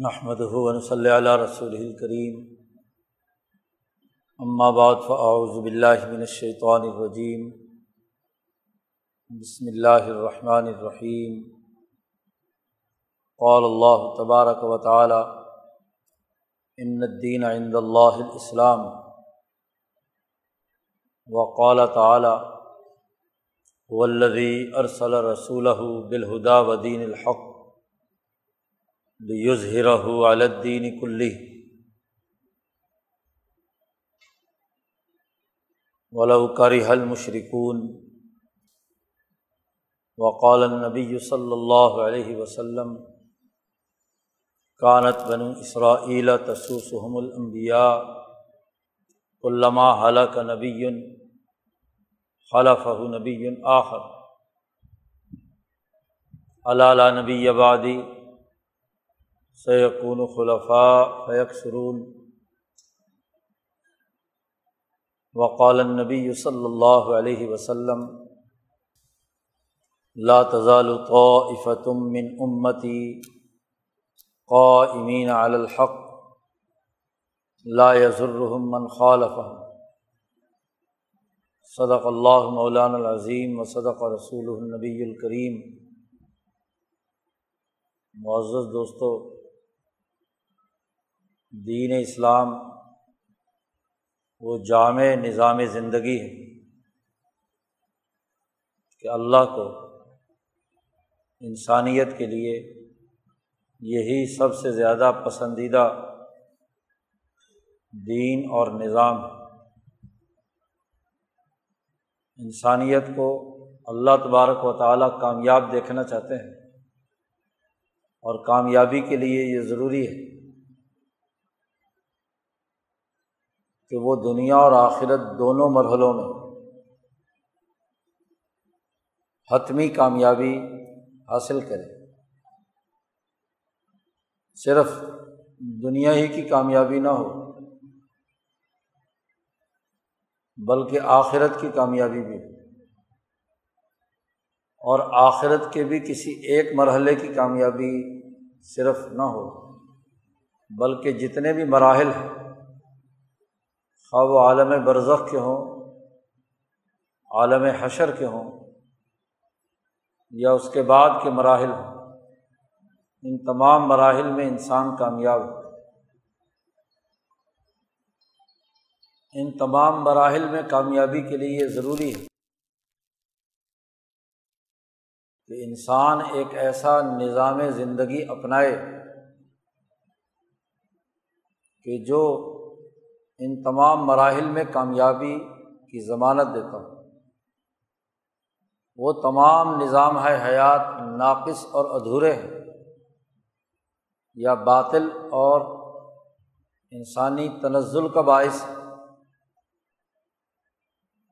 نحمد صلی اللہ رسول الکریم بعد فاعوذ باللہ من الشیطان الرجیم بسم اللہ الرحمن الرحیم قال اللہ تبارک و تعالی ان الدین عند اللہ الاسلام وقال تعالی والذی ارسل رسولہ بالہدا ودین الحق. یظہرہ الدین کلی ولو کرہ المشرکون وقال النبی صلی اللہ علیہ وسلم کانت بن اسرائیل تسوسحم الانبیاء علامہ حلق نبی خلف نبی آخر علالہ نبی آبادی سیقون خلفاء فیق سرون وقال النبی صلی اللہ علیہ وسلم، لا تزال طائفة من امتی قائمین علی الحق، لا يضرهم من خالفهم. صدق اللہ مولانا العظیم و صدق رسول النبی الکریم معزز دوستو دین اسلام وہ جامع نظام زندگی ہے کہ اللہ کو انسانیت کے لیے یہی سب سے زیادہ پسندیدہ دین اور نظام ہے۔ انسانیت کو اللہ تبارک و تعالیٰ کامیاب دیکھنا چاہتے ہیں اور کامیابی کے لیے یہ ضروری ہے۔ کہ وہ دنیا اور آخرت دونوں مرحلوں میں حتمی کامیابی حاصل کرے۔ صرف دنیا ہی کی کامیابی نہ ہو، بلکہ آخرت کی کامیابی بھی ہو۔ اور آخرت کے بھی کسی ایک مرحلے کی کامیابی صرف نہ ہو، بلکہ جتنے بھی مراحل ہیں خواہ وہ عالم برزخ کے ہوں، عالم حشر کے ہوں، یا اس کے بعد کے مراحل ہوں۔ ان تمام مراحل میں انسان کامیاب ہو ان تمام مراحل میں کامیابی کے لیے یہ ضروری ہے کہ انسان ایک ایسا نظام زندگی اپنائے کہ جو ان تمام مراحل میں کامیابی کی ضمانت دیتا ہوں۔ وہ تمام نظام ہے حیات ناقص اور ادھورے ہیں۔ یا باطل اور انسانی تنزل کا باعث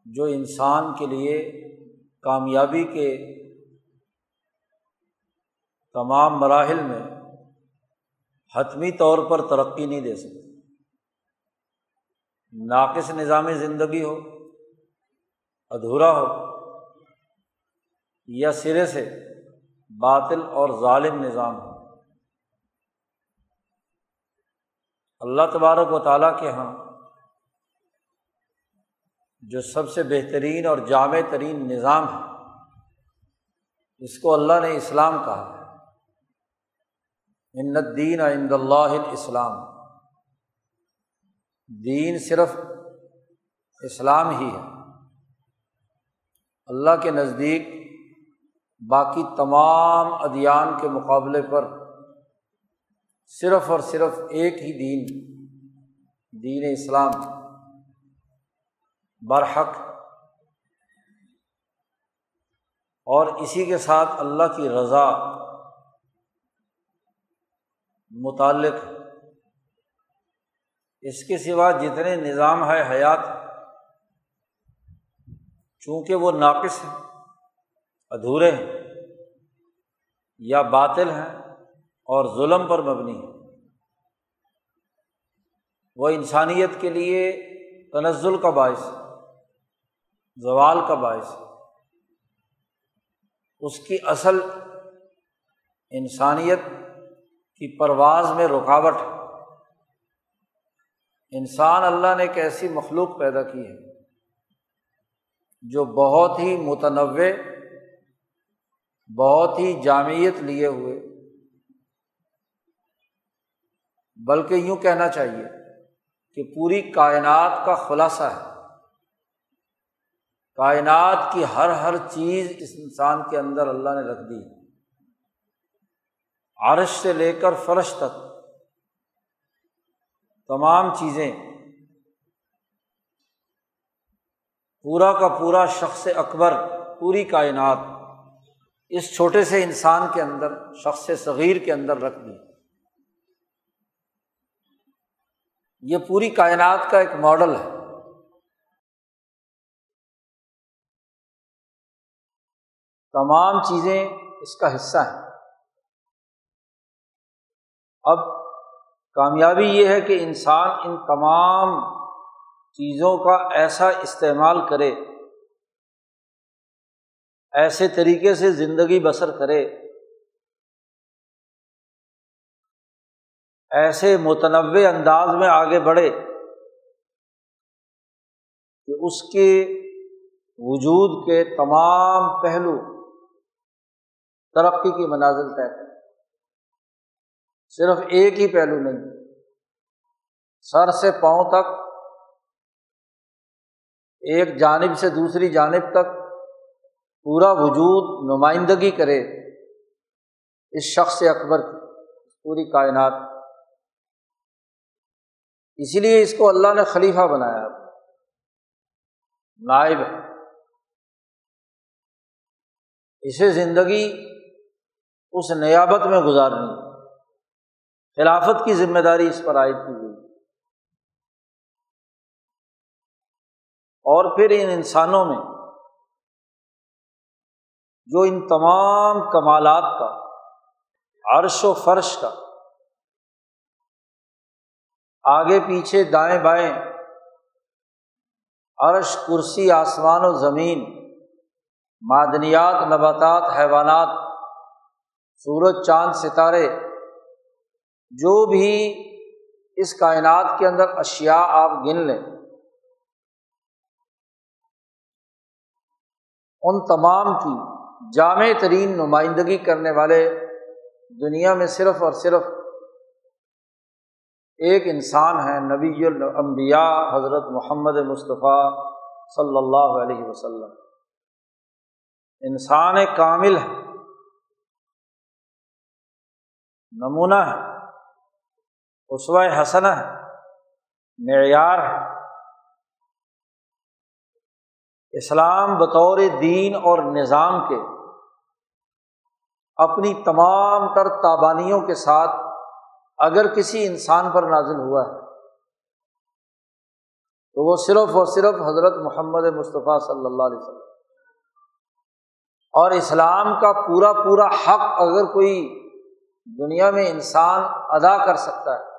جو انسان کے لیے کامیابی کے تمام مراحل میں حتمی طور پر ترقی نہیں دے سکتے ناقص نظام زندگی ہو، ادھورا ہو، یا سرے سے باطل اور ظالم نظام ہو۔ اللہ تبارک و تعالیٰ کے یہاں جو سب سے بہترین اور جامع ترین نظام ہے، اس کو اللہ نے اسلام کہا ہے۔ الدین عند اللہ اسلام دین صرف اسلام ہی ہے۔ اللہ کے نزدیک باقی تمام ادیان کے مقابلے پر صرف اور صرف ایک ہی دین دین اسلام، برحق۔ اور اسی کے ساتھ اللہ کی رضا متعلق اس کے سوا جتنے نظام ہے حیات، چونکہ وہ ناقص ہیں، ادھورے ہیں، یا باطل ہیں اور ظلم پر مبنی ہیں۔ وہ انسانیت کے لیے تنزل کا باعث زوال کا باعث اس کی اصل انسانیت کی پرواز میں رکاوٹ انسان اللہ نے ایک ایسی مخلوق پیدا کی ہے جو بہت ہی متنوع، بہت ہی جامعت لیے ہوئے، بلکہ یوں کہنا چاہیے کہ پوری کائنات کا خلاصہ ہے۔ کائنات کی ہر ہر چیز اس انسان کے اندر اللہ نے رکھ دی۔ عرش سے لے کر فرش تک۔ تمام چیزیں پورا کا پورا شخص اکبر، پوری کائنات اس چھوٹے سے انسان کے اندر، شخص صغیر کے اندر رکھ دی۔ یہ پوری کائنات کا ایک ماڈل ہے۔ تمام چیزیں اس کا حصہ ہیں۔ اب کامیابی یہ ہے کہ انسان ان تمام چیزوں کا ایسا استعمال کرے، ایسے طریقے سے زندگی بسر کرے، ایسے متنوع انداز میں آگے بڑھے کہ اس کے وجود کے تمام پہلو ترقی کی منازل طے کریں صرف ایک ہی پہلو نہیں، سر سے پاؤں تک، ایک جانب سے دوسری جانب تک پورا وجود نمائندگی کرے۔ اس شخص اکبر کی، پوری کائنات۔ اسی لیے اس کو اللہ نے خلیفہ بنایا۔ نائب اسے زندگی اس نیابت میں گزارنی۔ خلافت کی ذمہ داری اس پر عائد کی گئی۔ اور پھر ان انسانوں میں جو ان تمام کمالات کا، عرش و فرش کا، آگے پیچھے دائیں بائیں، عرش، کرسی، آسمان و زمین، معدنیات، نباتات، حیوانات، سورج، چاند، ستارے جو بھی اس کائنات کے اندر اشیا آپ گن لیں، ان تمام کی جامع ترین نمائندگی کرنے والے دنیا میں صرف اور صرف ایک انسان ہے نبی الانبیاء حضرت محمد مصطفیٰ صلی اللہ علیہ وسلم۔ انسان کامل ہے نمونہ ہے اسوہ حسن ہے معیار ہے۔ اسلام بطور دین اور نظام کے اپنی تمام تر تابانیوں کے ساتھ اگر کسی انسان پر نازل ہوا ہے، تو وہ صرف اور صرف حضرت محمد مصطفیٰ صلی اللہ علیہ وسلم۔ اور اسلام کا پورا پورا حق اگر کوئی دنیا میں انسان ادا کر سکتا ہے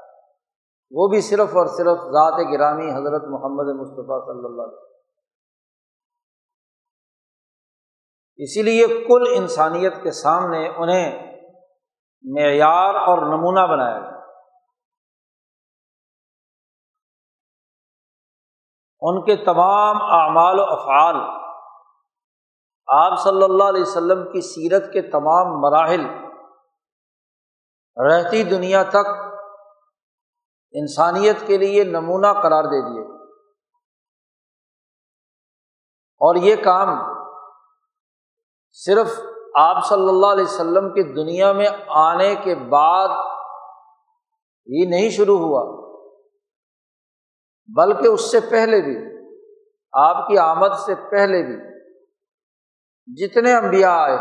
وہ بھی صرف اور صرف ذات گرامی حضرت محمد مصطفیٰ صلی اللہ علیہ وسلم۔ اسی لیے کل انسانیت کے سامنے انہیں معیار اور نمونہ بنایا گیا۔ ان کے تمام اعمال و افعال، آپ صلی اللہ علیہ وسلم کی سیرت کے تمام مراحل، رہتی دنیا تک انسانیت کے لیے نمونہ قرار دے دیے۔ اور یہ کام صرف آپ صلی اللہ علیہ وسلم کے دنیا میں آنے کے بعد ہی نہیں شروع ہوا، بلکہ اس سے پہلے بھی، آپ کی آمد سے پہلے بھی جتنے انبیاء آئے،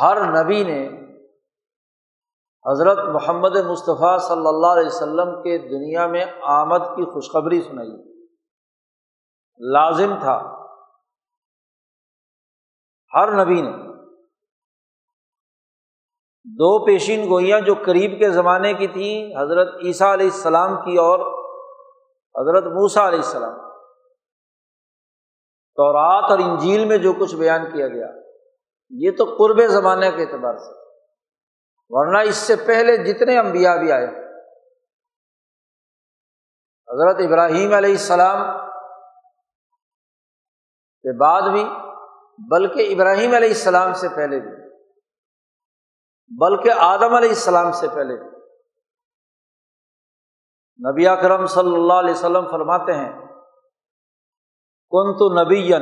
ہر نبی نے حضرت محمد مصطفیٰ صلی اللہ علیہ وسلم کے دنیا میں آمد کی خوشخبری سنائی۔ لازم تھا۔ ہر نبی نے دو پیشین گوئیاں جو قریب کے زمانے کی تھیں، حضرت عیسیٰ علیہ السلام کی اور حضرت موسا علیہ السلام۔ تو رات اور انجیل میں جو کچھ بیان کیا گیا، یہ تو قرب زمانے کے اعتبار سے۔ ورنہ اس سے پہلے جتنے انبیاء بھی آئے۔ حضرت ابراہیم علیہ السلام کے بعد بھی، بلکہ ابراہیم علیہ السلام سے پہلے بھی، بلکہ آدم علیہ السلام سے پہلے بھی۔ نبی اکرم صلی اللہ علیہ وسلم فرماتے ہیں کن تو نبی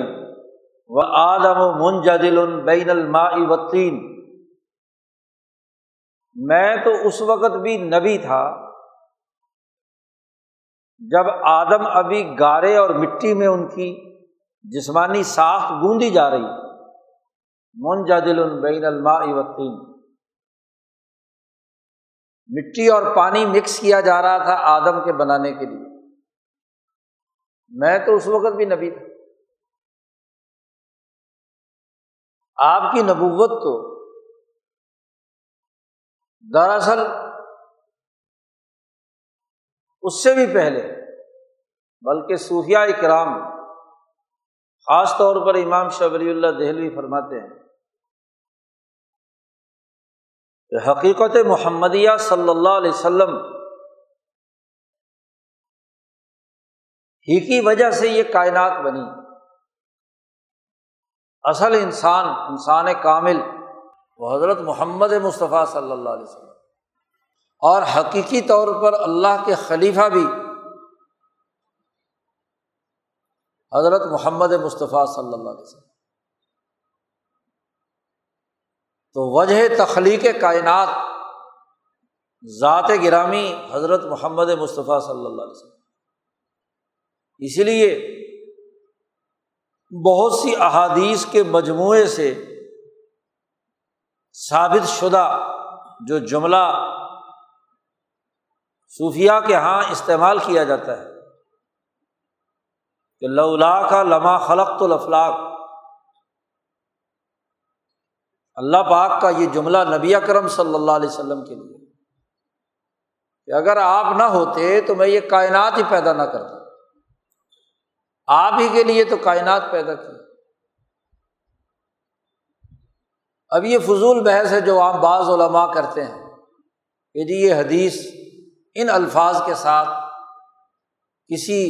و آدم منجدل بین الماء وطین میں تو اس وقت بھی نبی تھا جب آدم ابھی گارے اور مٹی میں ان کی جسمانی ساخت گوندی جا رہی۔ منجدل بین الماء وطین مٹی اور پانی مکس کیا جا رہا تھا آدم کے بنانے کے لیے۔ میں تو اس وقت بھی نبی تھا۔ آپ کی نبوت تو دراصل اس سے بھی پہلے، بلکہ صوفیہ اکرام خاص طور پر امام شبری اللہ دہلوی فرماتے ہیں کہ حقیقت محمدیہ صلی اللہ علیہ وسلم ہی کی وجہ سے یہ کائنات بنی۔ اصل انسان انسان کامل وہ حضرت محمد مصطفیٰ صلی اللہ علیہ وسلم۔ اور حقیقی طور پر اللہ کے خلیفہ بھی حضرت محمد مصطفیٰ صلی اللہ علیہ وسلم۔ تو وجہ تخلیق کائنات، ذات گرامی حضرت محمد مصطفیٰ صلی اللہ علیہ وسلم۔ اسی لیے بہت سی احادیث کے مجموعے سے ثابت شدہ جو جملہ صوفیہ کے یہاں استعمال کیا جاتا ہے کہ لولا کا لمحہ خلق تو لفلاق اللہ پاک کا یہ جملہ نبی اکرم صلی اللہ علیہ وسلم کے لیے کہ اگر آپ نہ ہوتے تو میں یہ کائنات ہی پیدا نہ کرتا، آپ ہی کے لیے تو کائنات پیدا کی۔ اب یہ فضول بحث ہے جو آپ بعض علماء کرتے ہیں کہ جی یہ حدیث ان الفاظ کے ساتھ کسی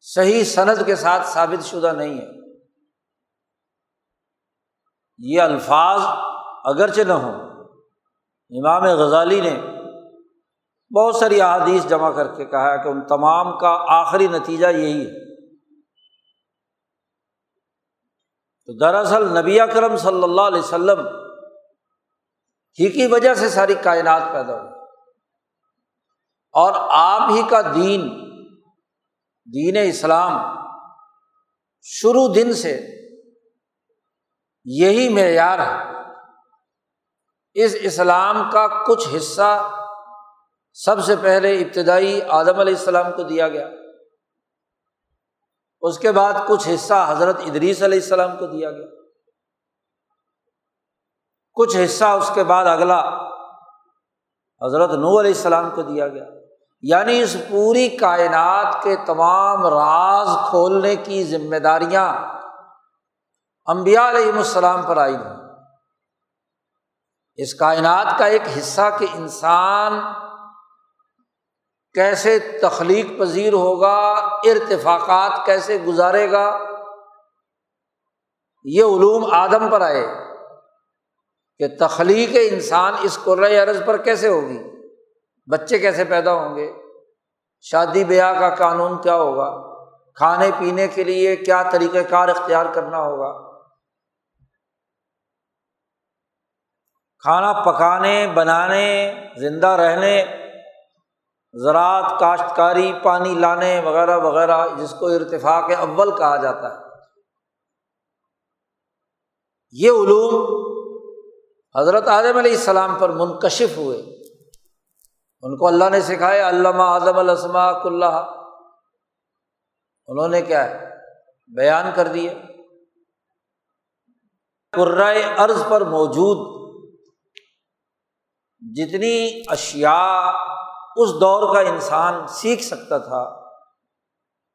صحیح صنعت کے ساتھ ثابت شدہ نہیں ہے۔ یہ الفاظ اگرچہ نہ ہوں، امام غزالی نے بہت ساری احادیث جمع کر کے کہا کہ ان تمام کا آخری نتیجہ یہی ہے۔ تو دراصل نبی اکرم صلی اللہ علیہ وسلم ہی کی وجہ سے ساری کائنات پیدا ہوئی۔ اور آپ ہی کا دین دین اسلام شروع دن سے یہی معیار ہے۔ اس اسلام کا کچھ حصہ سب سے پہلے ابتدائی آدم علیہ السلام کو دیا گیا۔ اس کے بعد کچھ حصہ حضرت ادریس علیہ السلام کو دیا گیا۔ کچھ حصہ اس کے بعد اگلا حضرت نو علیہ السلام کو دیا گیا۔ یعنی اس پوری کائنات کے تمام راز کھولنے کی ذمہ داریاں امبیا علیہم السلام پر عائد ہوں اس کائنات کا ایک حصہ کہ انسان کیسے تخلیق پذیر ہوگا، ارتفاقات کیسے گزارے گا؟ یہ علوم آدم پر آئے کہ تخلیق انسان اس قرۂۂ عرض پر کیسے ہوگی؟ بچے کیسے پیدا ہوں گے؟ شادی بیاہ کا قانون کیا ہوگا؟ کھانے پینے کے لیے کیا طریقۂ کار اختیار کرنا ہوگا؟ کھانا پکانے، بنانے، زندہ رہنے زراعت، کاشتکاری، پانی لانے وغیرہ وغیرہ، جس کو ارتفاق اول کہا جاتا ہے۔ یہ علوم حضرت اعظم علیہ السلام پر منکشف ہوئے۔ ان کو اللہ نے سکھایا، علامہ اعظم الاسما اللہ۔ انہوں نے کیا ہے؟ بیان کر دیے۔ قرائے ارض پر موجود جتنی اشیا اس دور کا انسان سیکھ سکتا تھا۔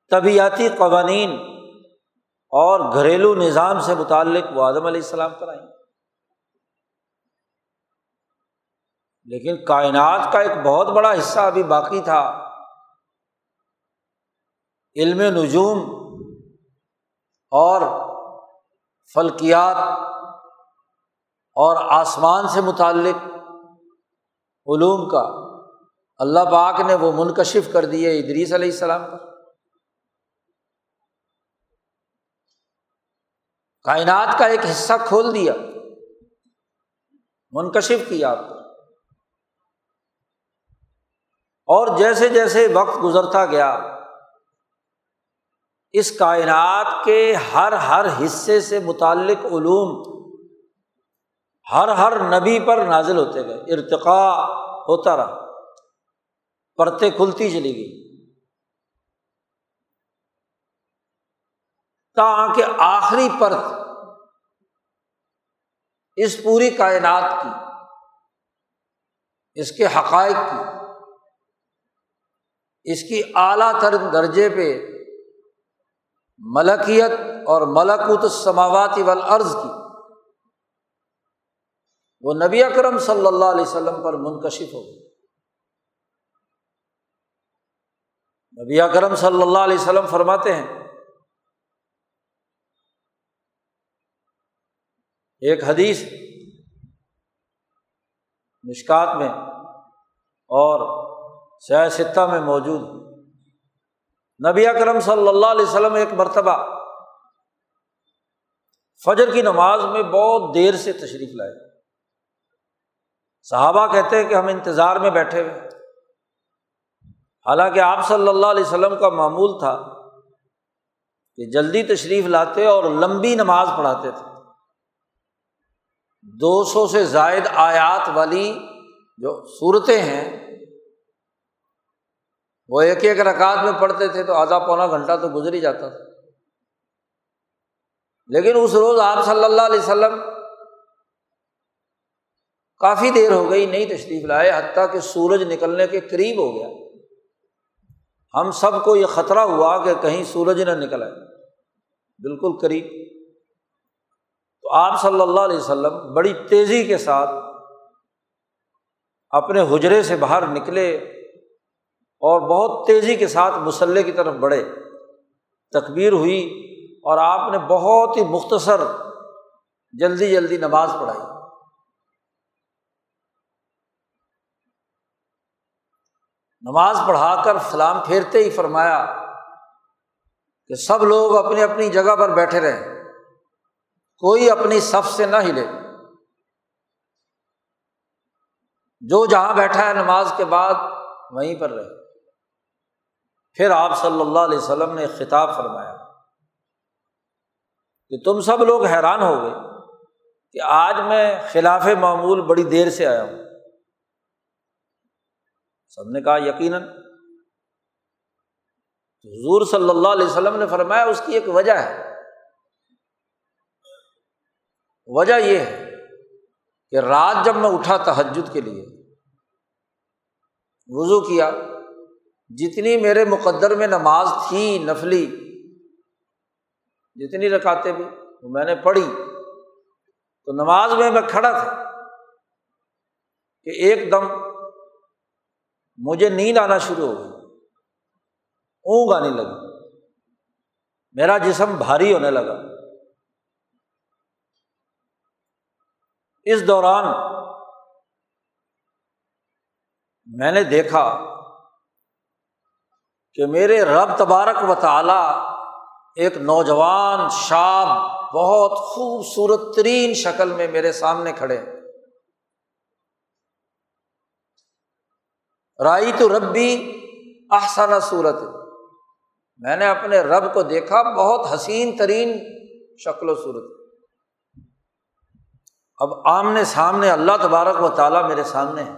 طبیعتی قوانین اور گھریلو نظام سے متعلق وہ آدم علیہ السلام پر آئیں۔ لیکن کائنات کا ایک بہت بڑا حصہ ابھی باقی تھا۔ علم نجوم اور فلکیات اور آسمان سے متعلق علوم کا اللہ پاک نے وہ منکشف کر دیے ادریس علیہ السلام پر۔ کائنات کا ایک حصہ کھول دیا۔ منکشف کیا آپ کو۔ اور جیسے جیسے وقت گزرتا گیا، اس کائنات کے ہر ہر حصے سے متعلق علوم ہر ہر نبی پر نازل ہوتے گئے۔ ارتقا ہوتا رہا۔ پرتیں کھلتی چلی گئی۔ کہ آخری پرت اس پوری کائنات کی، اس کے حقائق کی، اس کی اعلیٰ ترین درجے پہ ملکیت اور ملکوت السماواتی والارض کی۔ وہ نبی اکرم صلی اللہ علیہ وسلم پر منکشف ہو گئی نبی اکرم صلی اللہ علیہ وسلم فرماتے ہیں، ایک حدیث مشکات میں اور سیاح ستہ میں موجود نبی اکرم صلی اللہ علیہ وسلم ایک مرتبہ فجر کی نماز میں بہت دیر سے تشریف لائے۔ صحابہ کہتے ہیں کہ ہم انتظار میں بیٹھے ہوئے حالانکہ آپ صلی اللہ علیہ وسلم کا معمول تھا کہ جلدی تشریف لاتے اور لمبی نماز پڑھاتے تھے۔ دو سو سے زائد آیات والی جو صورتیں ہیں، وہ ایک ایک رکعت میں پڑھتے تھے تو آدھا پونا گھنٹہ تو گزر ہی جاتا تھا۔ لیکن اس روز آپ صلی اللہ علیہ وسلم کافی دیر ہو گئی، نہیں تشریف لائے، حتیٰ کہ سورج نکلنے کے قریب ہو گیا۔ ہم سب کو یہ خطرہ ہوا کہ کہیں سورج نہ نکل آئے۔ بالکل قریب۔ تو آپ صلی اللہ علیہ وسلم بڑی تیزی کے ساتھ اپنے حجرے سے باہر نکلے اور بہت تیزی کے ساتھ مسلح کی طرف بڑھے۔ تکبیر ہوئی اور آپ نے بہت ہی مختصر جلدی جلدی نماز پڑھائی۔ نماز پڑھا کر سلام پھیرتے ہی فرمایا کہ سب لوگ اپنی اپنی جگہ پر بیٹھے رہیں کوئی اپنی صف سے نہ ہلے۔ جو جہاں بیٹھا ہے نماز کے بعد وہیں پر رہے۔ پھر آپ صلی اللہ علیہ وسلم نے خطاب فرمایا کہ تم سب لوگ حیران ہو گئے کہ آج میں خلاف معمول بڑی دیر سے آیا ہوں۔ سب نے کہا یقیناً۔ حضور صلی اللہ علیہ وسلم نے فرمایا اس کی ایک وجہ ہے۔ وجہ یہ ہے کہ رات جب میں اٹھا تحجد کے لیے، وضو کیا، جتنی میرے مقدر میں نماز تھی نفلی، جتنی رکاتے بھی وہ میں نے پڑھی، تو نماز میں میں کھڑا تھا کہ ایک دم مجھے نیند آنا شروع ہو گئی۔ اونگ آنے لگی۔ میرا جسم بھاری ہونے لگا۔ اس دوران میں نے دیکھا کہ میرے رب تبارک و تعالی ایک نوجوان شاب بہت خوبصورت ترین شکل میں میرے سامنے کھڑے رائی تو ربی احسن صورت میں نے اپنے رب کو دیکھا، بہت حسین ترین شکل و صورت۔ اب آمنے سامنے اللہ تبارک و تعالیٰ میرے سامنے ہے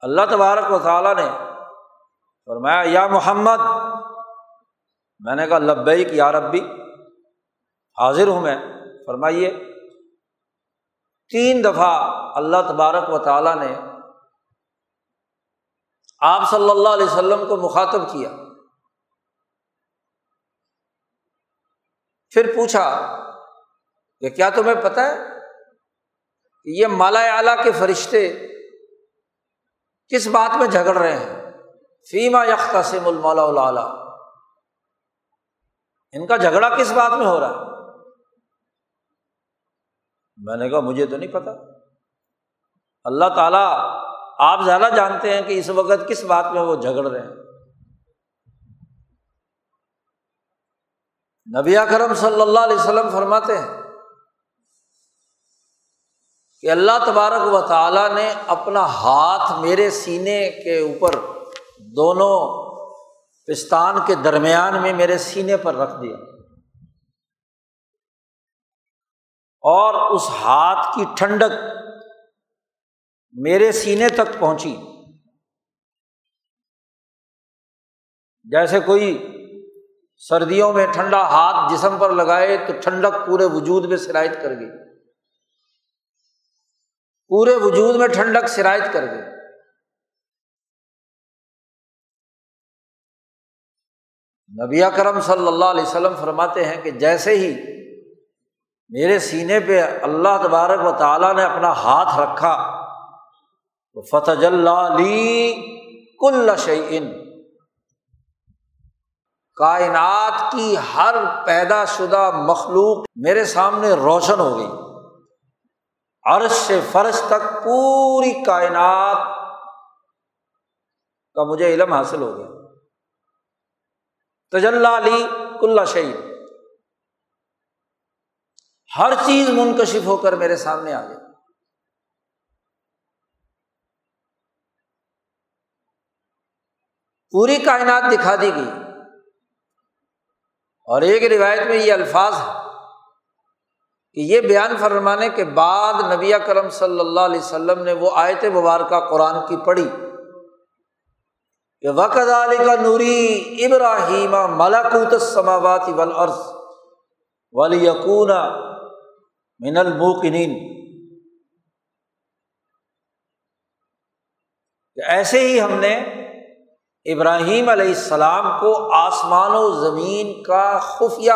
اللہ تبارک و تعالیٰ نے فرمایا، یا محمد، میں نے کہا لبئی یا ربی، حاضر ہوں میں۔ فرمائیے۔ تین دفعہ اللہ تبارک و تعالیٰ نے آپ صلی اللہ علیہ وسلم کو مخاطب کیا۔ پھر پوچھا، کہ کیا تمہیں پتہ ہے کہ یہ مالا اعلیٰ کے فرشتے کس بات میں جھگڑ رہے ہیں؟ فیما یکسم المالا اعلیٰ ان کا جھگڑا کس بات میں ہو رہا ہے؟ میں نے کہا، مجھے تو نہیں پتا۔ اللہ تعالیٰ آپ زیادہ جانتے ہیں کہ اس وقت کس بات میں وہ جھگڑ رہے ہیں۔ نبی کرم صلی اللہ علیہ وسلم فرماتے ہیں کہ اللہ تبارک و تعالیٰ نے اپنا ہاتھ میرے سینے کے اوپر دونوں پستان کے درمیان میں میرے سینے پر رکھ دیا۔ اور اس ہاتھ کی ٹھنڈک میرے سینے تک پہنچی۔ جیسے کوئی سردیوں میں ٹھنڈا ہاتھ جسم پر لگائے تو ٹھنڈک پورے وجود میں شرائط کر گئی۔ پورے وجود میں ٹھنڈک شرائط کر گئی۔ نبی کرم صلی اللہ علیہ وسلم فرماتے ہیں کہ جیسے ہی میرے سینے پہ اللہ تبارک و تعالیٰ نے اپنا ہاتھ رکھا۔ تو فتح اللہ کل شعین کائنات کی ہر پیدا شدہ مخلوق میرے سامنے روشن ہو گئی۔ عرش سے فرش تک پوری کائنات کا مجھے علم حاصل ہو گیا۔ تجلّہ علی کل شعیب ہر چیز منکشف ہو کر میرے سامنے آ گئی۔ پوری کائنات دکھا دی گئی۔ اور ایک روایت میں یہ الفاظ ہے کہ یہ بیان فرمانے کے بعد نبی کرم صلی اللہ علیہ وسلم نے وہ آیت مبارکہ قرآن کی پڑھی۔ کہ وقت علی کا نوری ابراہیم ملاکوت سماوات ولعرض ولی یقون من الموقنین ایسے ہی ہم نے ابراہیم علیہ السلام کو آسمان و زمین کا خفیہ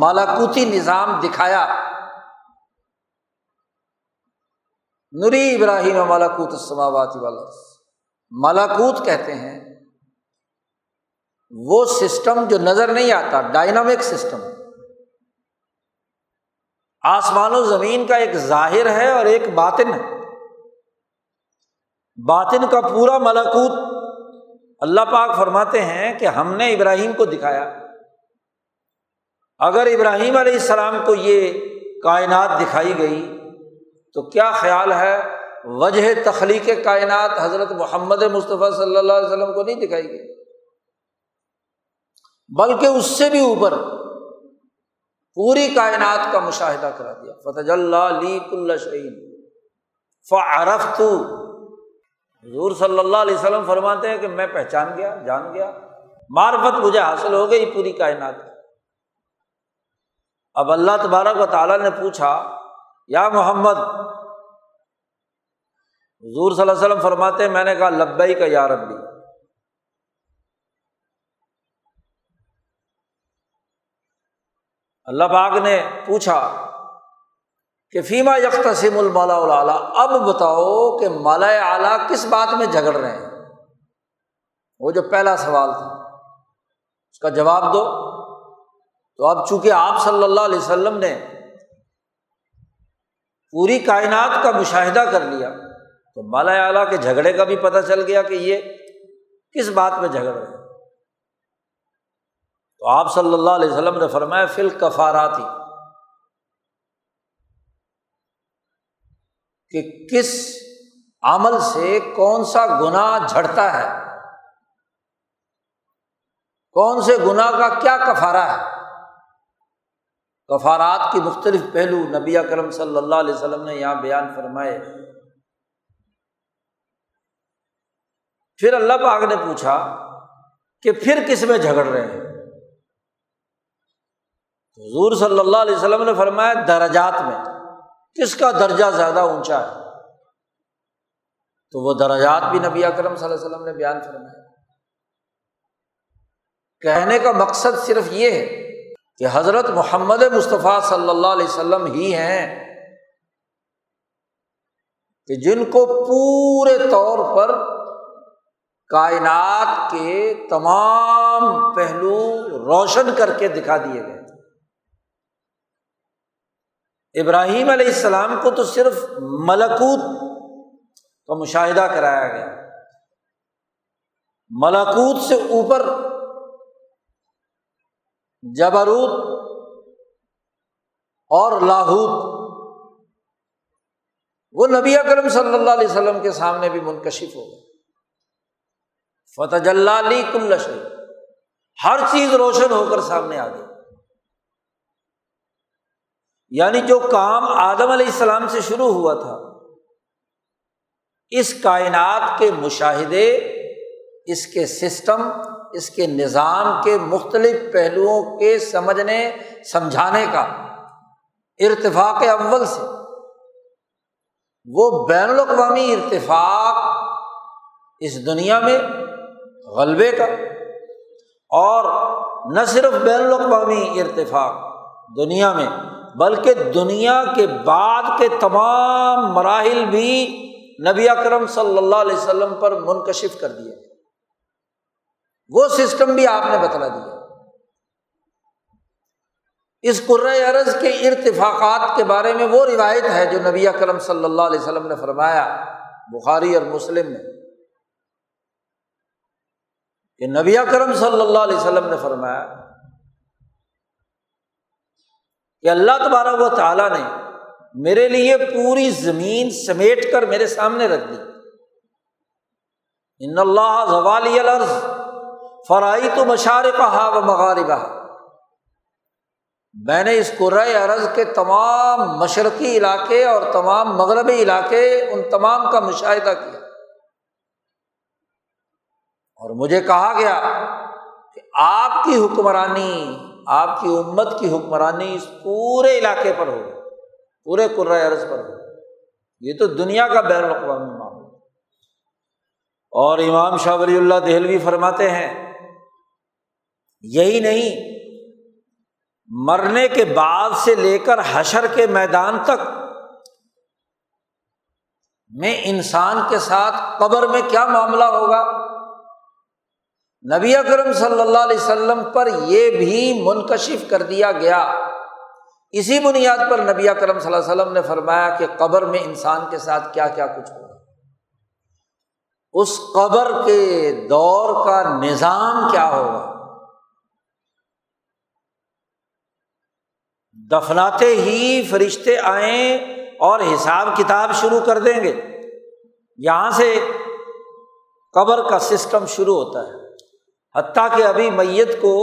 مالاکوتی نظام دکھایا۔ نری ابراہیم مالاکوت السماوات والا مالاکوت کہتے ہیں۔ وہ سسٹم جو نظر نہیں آتا، ڈائنامک سسٹم۔ آسمان و زمین کا ایک ظاہر ہے اور ایک باطن ہے۔ باطن کا پورا ملاکوت اللہ پاک فرماتے ہیں کہ ہم نے ابراہیم کو دکھایا۔ اگر ابراہیم علیہ السلام کو یہ کائنات دکھائی گئی تو کیا خیال ہے وجہ تخلیق کائنات حضرت محمد مصطفیٰ صلی اللہ علیہ وسلم کو نہیں دکھائی گئی؟ بلکہ اس سے بھی اوپر۔ پوری کائنات کا مشاہدہ کرا دیا۔ فتح اللہ علی کل شعین فعرف تو حضور صلی اللہ علیہ وسلم فرماتے ہیں کہ میں پہچان گیا، جان گیا۔ معرفت مجھے حاصل ہو گئی پوری کائنات اب اللہ تبارک و تعالیٰ نے پوچھا، یا محمد، حضور صلی اللہ علیہ وسلم فرماتے ہیں، میں نے کہا لبئی کا یا ربی۔ اللہ پاک نے پوچھا کہ فیما یکسم المالا اعلیٰ اب بتاؤ کہ مالا اعلیٰ کس بات میں جھگڑ رہے ہیں؟ وہ جو پہلا سوال تھا، اس کا جواب دو۔ تو اب چونکہ آپ صلی اللہ علیہ وسلم نے پوری کائنات کا مشاہدہ کر لیا، تو مالا اعلیٰ کے جھگڑے کا بھی پتہ چل گیا کہ یہ کس بات میں جھگڑ رہے ہیں۔ تو آپ صلی اللہ علیہ وسلم نے فرمایا فل کفاراتی کہ کس عمل سے کون سا گنا جھڑتا ہے؟ کون سے گنا کا کیا کفارا ہے؟ کفارات کی مختلف پہلو نبی کرم صلی اللہ علیہ وسلم نے یہاں بیان فرمائے۔ پھر اللہ پاک نے پوچھا کہ پھر کس میں جھگڑ رہے ہیں؟ حضور صلی اللہ علیہ وسلم نے فرمایا درجات میں کس کا درجہ زیادہ اونچا ہے؟ تو وہ درجات بھی نبی اکرم صلی اللہ علیہ وسلم نے بیان فرمایا۔ کہنے کا مقصد صرف یہ ہے کہ حضرت محمد مصطفیٰ صلی اللہ علیہ وسلم ہی ہیں کہ جن کو پورے طور پر کائنات کے تمام پہلو روشن کر کے دکھا دیے گئے۔ ابراہیم علیہ السلام کو تو صرف ملکوت کا مشاہدہ کرایا گیا۔ ملکوت سے اوپر جبروت اور لاہوت، وہ نبی اکرم صلی اللہ علیہ وسلم کے سامنے بھی منکشف ہو گئے۔ فتح اللہ کل ہر چیز روشن ہو کر سامنے آ گئی۔ یعنی جو کام آدم علیہ السلام سے شروع ہوا تھا، اس کائنات کے مشاہدے، اس کے سسٹم، اس کے نظام کے مختلف پہلوؤں کے سمجھنے، سمجھانے کا ارتفاق اول سے، وہ بین الاقوامی ارتفاق اس دنیا میں غلبے کا، اور نہ صرف بین الاقوامی ارتفاق دنیا میں بلکہ دنیا کے بعد کے تمام مراحل بھی نبی اکرم صلی اللہ علیہ وسلم پر منکشف کر دیا وہ سسٹم بھی آپ نے بتلا دیا۔ اس عرض کے ارتفاقات کے بارے میں وہ روایت ہے جو نبی اکرم صلی اللہ علیہ وسلم نے فرمایا، بخاری اور مسلم میں۔ کہ نبی اکرم صلی اللہ علیہ وسلم نے فرمایا کہ اللہ تبارک و تعالیٰ نے میرے لیے پوری زمین سمیٹ کر میرے سامنے رکھ دی۔ ان اللہ زوالی الرض فرائی تو مشار کہا و مغاربہ میں نے اس قرۂۂ ارض کے تمام مشرقی علاقے اور تمام مغربی علاقے ان تمام کا مشاہدہ کیا۔ اور مجھے کہا گیا کہ آپ کی حکمرانی آپ کی امت کی حکمرانی اس پورے علاقے پر ہوگی پورے عرض پر ہو یہ تو دنیا کا بین الاقوامی معاملہ۔ اور امام شاہ ولی اللہ دہلوی فرماتے ہیں، یہی نہیں، مرنے کے بعد سے لے کر حشر کے میدان تک میں انسان کے ساتھ قبر میں کیا معاملہ ہوگا؟ نبی اکرم صلی اللہ علیہ وسلم پر یہ بھی منکشف کر دیا گیا۔ اسی بنیاد پر نبی اکرم صلی اللہ علیہ وسلم نے فرمایا کہ قبر میں انسان کے ساتھ کیا کیا کچھ ہوگا اس قبر کے دور کا نظام کیا ہوگا؟ دفناتے ہی فرشتے آئیں اور حساب کتاب شروع کر دیں گے۔ یہاں سے قبر کا سسٹم شروع ہوتا ہے۔ حتیٰ کہ ابھی میت کو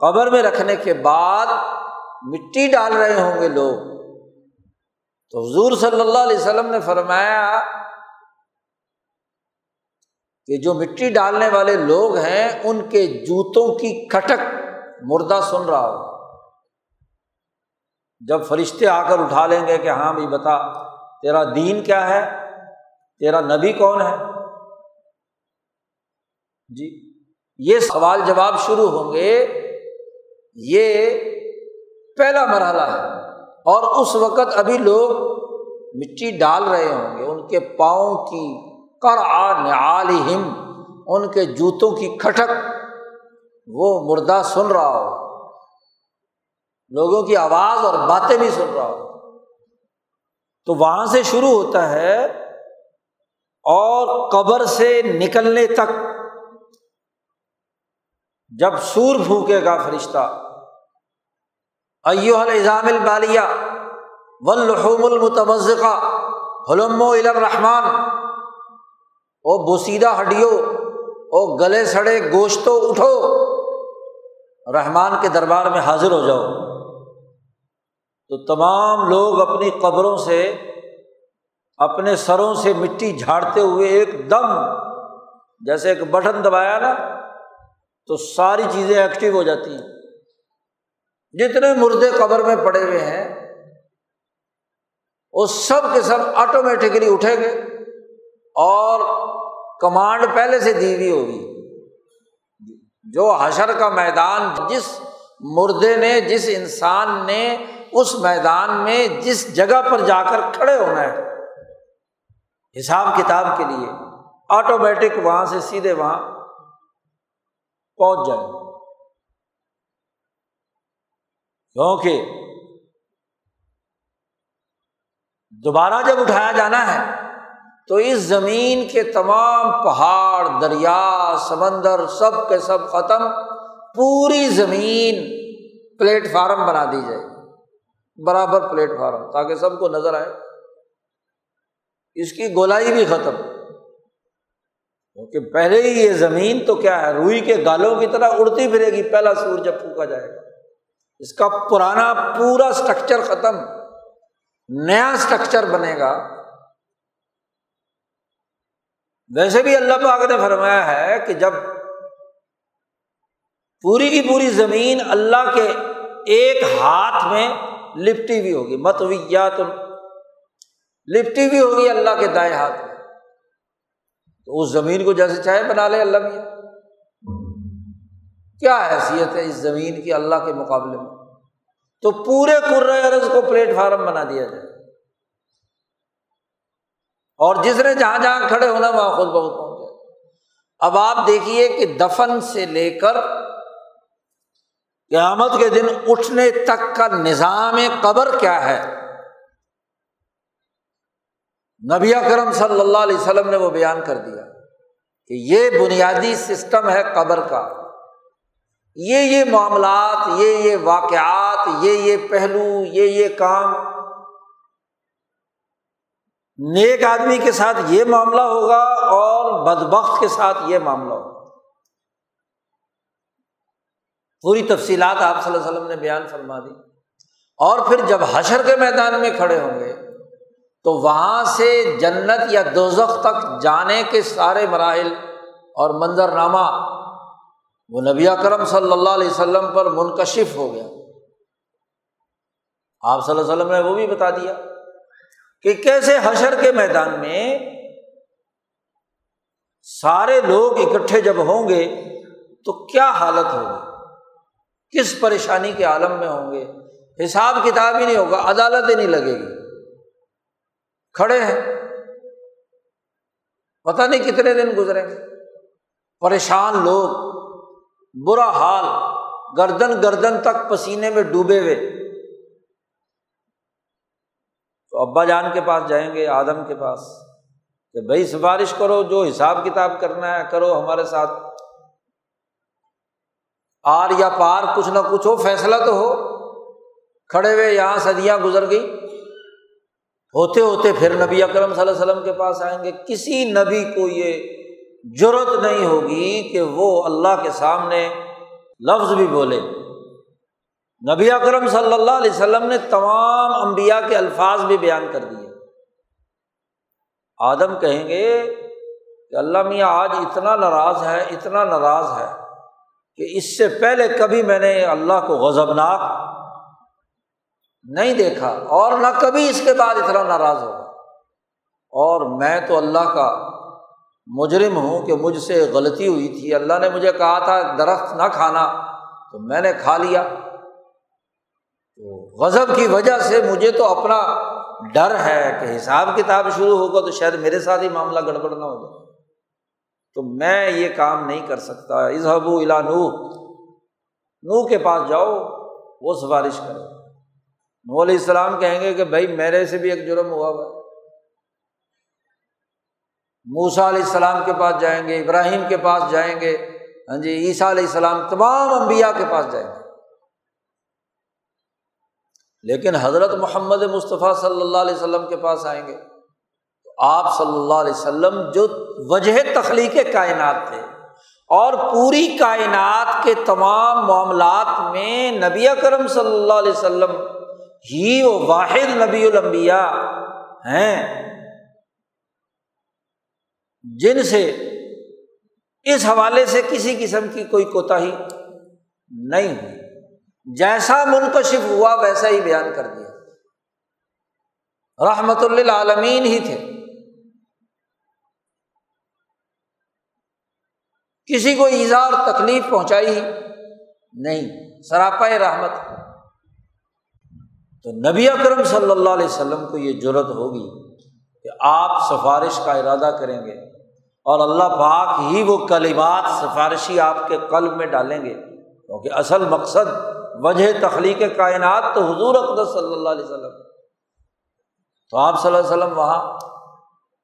قبر میں رکھنے کے بعد مٹی ڈال رہے ہوں گے لوگ۔ تو حضور صلی اللہ علیہ وسلم نے فرمایا کہ جو مٹی ڈالنے والے لوگ ہیں، ان کے جوتوں کی کھٹک مردہ سن رہا ہو جب فرشتے آ کر اٹھا لیں گے کہ ہاں بھائی بتا، تیرا دین کیا ہے؟ تیرا نبی کون ہے؟ جی یہ سوال جواب شروع ہوں گے، یہ پہلا مرحلہ ہے۔ اور اس وقت ابھی لوگ مٹی ڈال رہے ہوں گے، ان کے پاؤں کی کر ہم ان کے جوتوں کی کھٹک، وہ مردہ سن رہا ہو۔ لوگوں کی آواز اور باتیں بھی سن رہا ہو۔ تو وہاں سے شروع ہوتا ہے اور قبر سے نکلنے تک جب سور پھونکے گا فرشتہ ایو الزام البالیہ ولحوم المتمزقہ حلم و الرحمان او بوسیدہ ہڈیو، او گلے سڑے گوشتوں اٹھو، رحمان کے دربار میں حاضر ہو جاؤ۔ تو تمام لوگ اپنی قبروں سے، اپنے سروں سے مٹی جھاڑتے ہوئے ایک دم، جیسے ایک بٹن دبایا نا تو ساری چیزیں ایکٹیو ہو جاتی ہیں۔ جتنے مردے قبر میں پڑے ہوئے ہیں، وہ سب کے سب آٹومیٹکلی اٹھیں گے اور کمانڈ پہلے سے دی ہوئی ہوگی۔ جو حشر کا میدان، جس مردے نے، جس انسان نے اس میدان میں جس جگہ پر جا کر کھڑے ہونا ہے، حساب کتاب کے لیے آٹومیٹک وہاں سے سیدھے وہاں پہنچ جائیں کیونکہ دوبارہ جب اٹھایا جانا ہے، تو اس زمین کے تمام پہاڑ، دریا، سمندر، سب کے سب ختم، پوری زمین پلیٹ فارم بنا دی جائے۔ برابر پلیٹ فارم تاکہ سب کو نظر آئے۔ اس کی گولائی بھی ختم۔ کیونکہ پہلے ہی یہ زمین تو کیا ہے، روئی کے گالوں کی طرح اڑتی پھرے گی، پہلا سور جب پھونکا جائے گا۔ اس کا پرانا پورا اسٹرکچر ختم، نیا اسٹرکچر بنے گا۔ ویسے بھی اللہ پاک نے فرمایا ہے کہ جب پوری کی پوری زمین اللہ کے ایک ہاتھ میں لپٹی ہوئی ہوگی متویات لپٹی ہوئی ہوگی اللہ کے دائیں ہاتھ میں۔ تو اس زمین کو جیسے چاہے بنا لے، اللہ میاں کیا حیثیت ہے اس زمین کی اللہ کے مقابلے میں؟ تو پورے ارض کو پلیٹ فارم بنا دیا جائے۔ اور جس نے جہاں جہاں کھڑے ہونا، وہاں خود بہت پہنچ جائے۔ اب آپ دیکھیے کہ دفن سے لے کر قیامت کے دن اٹھنے تک کا نظام قبر کیا ہے؟ نبی اکرم صلی اللہ علیہ وسلم نے وہ بیان کر دیا کہ یہ بنیادی سسٹم ہے قبر کا۔ یہ یہ معاملات، یہ یہ واقعات، یہ یہ پہلو، یہ یہ کام۔ نیک آدمی کے ساتھ یہ معاملہ ہوگا اور بدبخت کے ساتھ یہ معاملہ ہوگا۔ پوری تفصیلات آپ صلی اللہ علیہ وسلم نے بیان فرما دی۔ اور پھر جب حشر کے میدان میں کھڑے ہوں گے تو وہاں سے جنت یا دوزخ تک جانے کے سارے مراحل اور منظرنامہ وہ نبی کرم صلی اللہ علیہ وسلم پر منکشف ہو گیا۔ آپ صلی اللہ علیہ وسلم نے وہ بھی بتا دیا کہ کیسے حشر کے میدان میں سارے لوگ اکٹھے جب ہوں گے تو کیا حالت ہوگی؟ کس پریشانی کے عالم میں ہوں گے؟ حساب کتاب ہی نہیں ہوگا، عدالت ہی نہیں لگے گی۔ کھڑے ہیں۔ پتہ نہیں کتنے دن گزریں گے پریشان لوگ، برا حال، گردن گردن تک پسینے میں ڈوبے ہوئے۔ تو ابا جان کے پاس جائیں گے، آدم کے پاس کہ بھائی سفارش کرو، جو حساب کتاب کرنا ہے کرو ہمارے ساتھ۔ آر یا پار کچھ نہ کچھ ہو، فیصلہ تو ہو۔ کھڑے ہوئے، یہاں صدیاں گزر گئی ہوتے ہوتے پھر نبی اکرم صلی اللہ علیہ وسلم کے پاس آئیں گے۔ کسی نبی کو یہ ضرورت نہیں ہوگی کہ وہ اللہ کے سامنے لفظ بھی بولے۔ نبی اکرم صلی اللہ علیہ وسلم نے تمام انبیاء کے الفاظ بھی بیان کر دیے۔ آدم کہیں گے کہ اللہ میاں، آج اتنا ناراض ہے، اتنا ناراض ہے کہ اس سے پہلے کبھی میں نے اللہ کو غضبناک نہیں دیکھا اور نہ کبھی اس کے بعد اتنا ناراض ہوگا۔ اور میں تو اللہ کا مجرم ہوں کہ مجھ سے غلطی ہوئی تھی۔ اللہ نے مجھے کہا تھا درخت نہ کھانا، تو میں نے کھا لیا۔ تو غضب کی وجہ سے مجھے تو اپنا ڈر ہے کہ حساب کتاب شروع ہوگا تو شاید میرے ساتھ ہی معاملہ گڑبڑ نہ ہو جائے۔ تو میں یہ کام نہیں کر سکتا۔ اظہب الا نو نو کے پاس جاؤ، وہ سفارش کرو۔ نو علیہ السلام کہیں گے کہ بھائی میرے سے بھی ایک جرم ہوا ہوا موسا علیہ السلام کے پاس جائیں گے، ابراہیم کے پاس جائیں گے ہاں جی عیسیٰ علیہ السلام، تمام انبیاء کے پاس جائیں گے۔ لیکن حضرت محمد مصطفیٰ صلی اللہ علیہ وسلم کے پاس آئیں گے۔ تو آپ صلی اللہ علیہ وسلم جو وجہ تخلیق کائنات تھے اور پوری کائنات کے تمام معاملات میں نبی کرم صلی اللہ علیہ وسلم ہی وہ واحد نبی الانبیاء ہیں۔ جن سے اس حوالے سے کسی قسم کی کوئی کوتا ہی نہیں ہوئی۔ جیسا منکشف ہوا ویسا ہی بیان کر دیا۔ رحمت اللہ عالمین ہی تھے۔ کسی کو ایزا اور تکلیف پہنچائی نہیں۔ سراپا رحمت۔ تو نبی اکرم صلی اللہ علیہ وسلم کو یہ ضرورت ہوگی کہ آپ سفارش کا ارادہ کریں گے اور اللہ پاک ہی وہ کلمات سفارشی آپ کے قلب میں ڈالیں گے کیونکہ اصل مقصد وجہ تخلیق کائنات تو حضور اقدس صلی اللہ علیہ وسلم۔ تو آپ صلی اللہ علیہ وسلم وہاں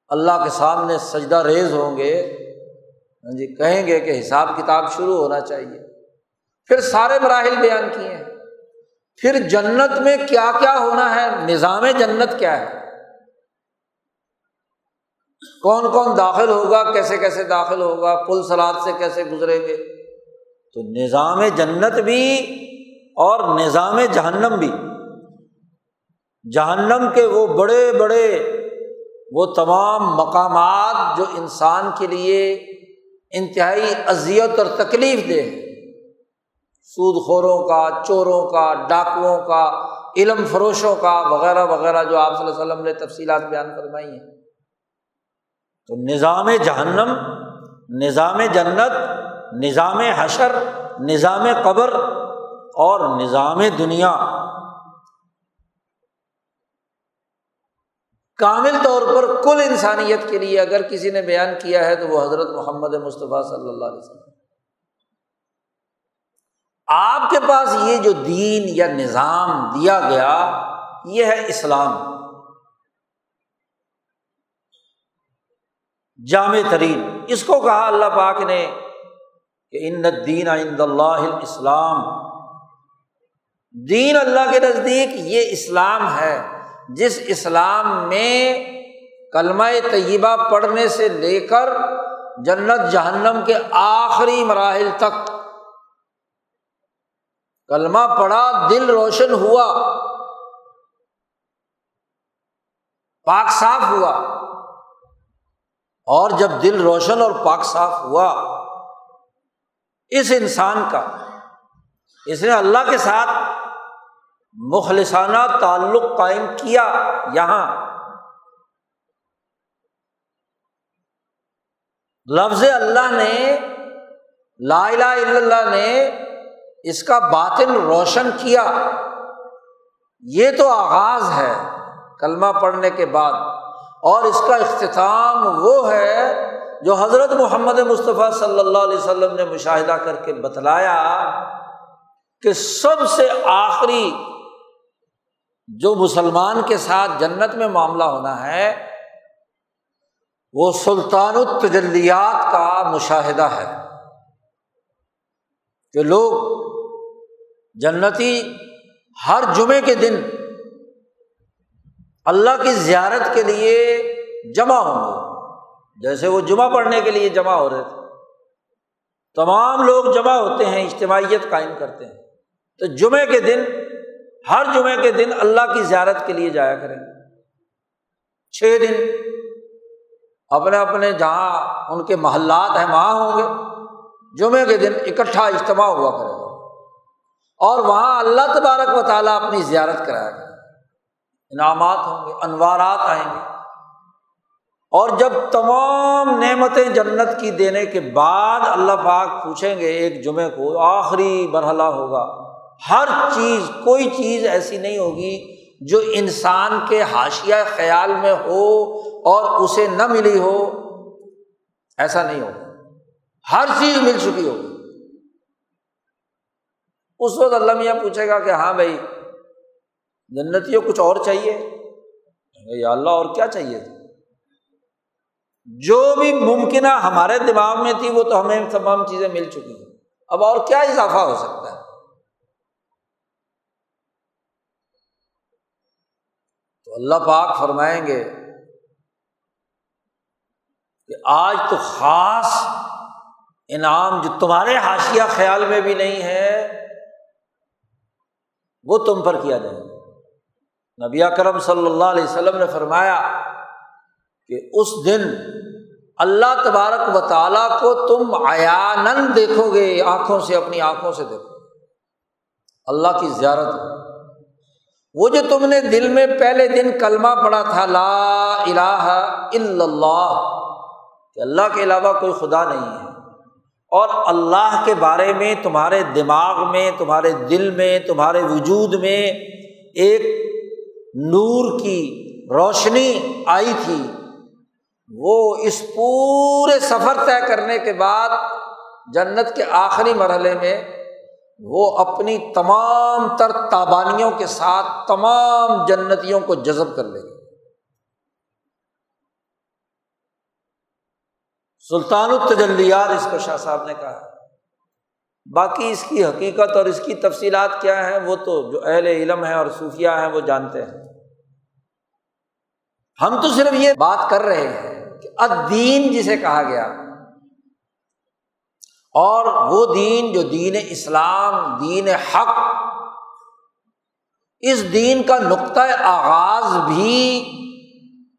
اللہ کے سامنے سجدہ ریز ہوں گے ہاں جی کہیں گے کہ حساب کتاب شروع ہونا چاہیے۔ پھر سارے مراحل بیان کیے ہیں۔ پھر جنت میں کیا کیا ہونا ہے؟ نظام جنت کیا ہے؟ کون کون داخل ہوگا؟ کیسے کیسے داخل ہوگا؟ پل سلاد سے کیسے گزریں گے؟ تو نظام جنت بھی اور نظام جہنم بھی۔ جہنم کے وہ بڑے بڑے، وہ تمام مقامات جو انسان کے لیے انتہائی اذیت اور تکلیف دہ سود خوروں کا، چوروں کا، ڈاکوؤں کا، علم فروشوں کا، وغیرہ وغیرہ جو آپ صلی اللہ علیہ وسلم نے تفصیلات بیان فرمائی ہیں۔ تو نظام جہنم، نظام جنت، نظام حشر، نظام قبر اور نظام دنیا۔ کامل طور پر کل انسانیت کے لیے اگر کسی نے بیان کیا ہے تو وہ حضرت محمد مصطفیٰ صلی اللہ علیہ وسلم۔ آپ کے پاس یہ جو دین یا نظام دیا گیا، یہ ہے اسلام۔ جامع ترین۔ اس کو کہا اللہ پاک نے کہ ان دین عند اللہ اسلام دین اللہ کے نزدیک یہ اسلام ہے۔ جس اسلام میں کلمہ طیبہ پڑھنے سے لے کر جنت جہنم کے آخری مراحل تک کلمہ پڑھا، دل روشن ہوا۔ پاک صاف ہوا۔ اور جب دل روشن اور پاک صاف ہوا، اس انسان کا، اس نے اللہ کے ساتھ مخلصانہ تعلق قائم کیا یہاں۔ لفظ اللہ نے، لا الہ الا اللہ نے اس کا باطن روشن کیا۔ یہ تو آغاز ہے کلمہ پڑھنے کے بعد۔ اور اس کا اختتام وہ ہے جو حضرت محمد مصطفیٰ صلی اللہ علیہ وسلم نے مشاہدہ کر کے بتلایا کہ سب سے آخری جو مسلمان کے ساتھ جنت میں معاملہ ہونا ہے، وہ سلطان التجلیات کا مشاہدہ ہے۔ کہ لوگ جنتی ہر جمعے کے دن اللہ کی زیارت کے لیے جمع ہوں گے۔ جیسے وہ جمعہ پڑھنے کے لیے جمع ہو رہے تھے۔ تمام لوگ جمع ہوتے ہیں، اجتماعیت قائم کرتے ہیں۔ تو جمعے کے دن، ہر جمعے کے دن اللہ کی زیارت کے لیے جایا کریں۔ چھ دن اپنے اپنے جہاں ان کے محلات ہیں، وہاں ہوں گے۔ جمعے کے دن اکٹھا اجتماع ہوا کرے گا اور وہاں اللہ تبارک و تعالیٰ اپنی زیارت کرایا کرے انعامات ہوں گے، انوارات آئیں گے۔ اور جب تمام نعمتیں جنت کی دینے کے بعد اللہ پاک پوچھیں گے ایک جمعے کو، آخری مرحلہ ہوگا۔ ہر چیز، کوئی چیز ایسی نہیں ہوگی جو انسان کے حاشیہ خیال میں ہو اور اسے نہ ملی ہو، ایسا نہیں ہوگا۔ ہر چیز مل چکی ہوگی۔ اس وقت اللہ میاں پوچھے گا کہ ہاں بھائی جنتیوں کچھ اور چاہیے؟ یا اللہ، اور کیا چاہیے؟ جو بھی ممکنہ ہمارے دماغ میں تھی، وہ تو ہمیں تمام چیزیں مل چکی ہیں۔ اب اور کیا اضافہ ہو سکتا ہے؟ تو اللہ پاک فرمائیں گے کہ آج تو خاص انعام جو تمہارے حاشیہ خیال میں بھی نہیں ہے وہ تم پر کیا جائے گا؟ نبی کرم صلی اللہ علیہ وسلم نے فرمایا کہ اس دن اللہ تبارک و تعالیٰ کو تم آیانند دیکھو گے، آنکھوں سے، اپنی آنکھوں سے دیکھو اللہ کی زیارت وہ جو تم نے دل میں پہلے دن کلمہ پڑا تھا، لا الہ الا اللہ، کہ اللہ کے علاوہ کوئی خدا نہیں ہے۔ اور اللہ کے بارے میں، تمہارے دماغ میں، تمہارے دل میں، تمہارے وجود میں ایک نور کی روشنی آئی تھی۔ وہ اس پورے سفر طے کرنے کے بعد جنت کے آخری مرحلے میں وہ اپنی تمام تر تابانیوں کے ساتھ تمام جنتیوں کو جذب کر لے گی سلطان التجلیات، اس کو شاہ صاحب نے کہا۔ باقی اس کی حقیقت اور اس کی تفصیلات کیا ہیں، وہ تو جو اہل علم ہے اور صوفیہ ہیں، وہ جانتے ہیں۔ ہم تو صرف یہ بات کر رہے ہیں کہ ادین جسے کہا گیا، اور وہ دین جو دین اسلام، دین حق، اس دین کا نقطۂ آغاز بھی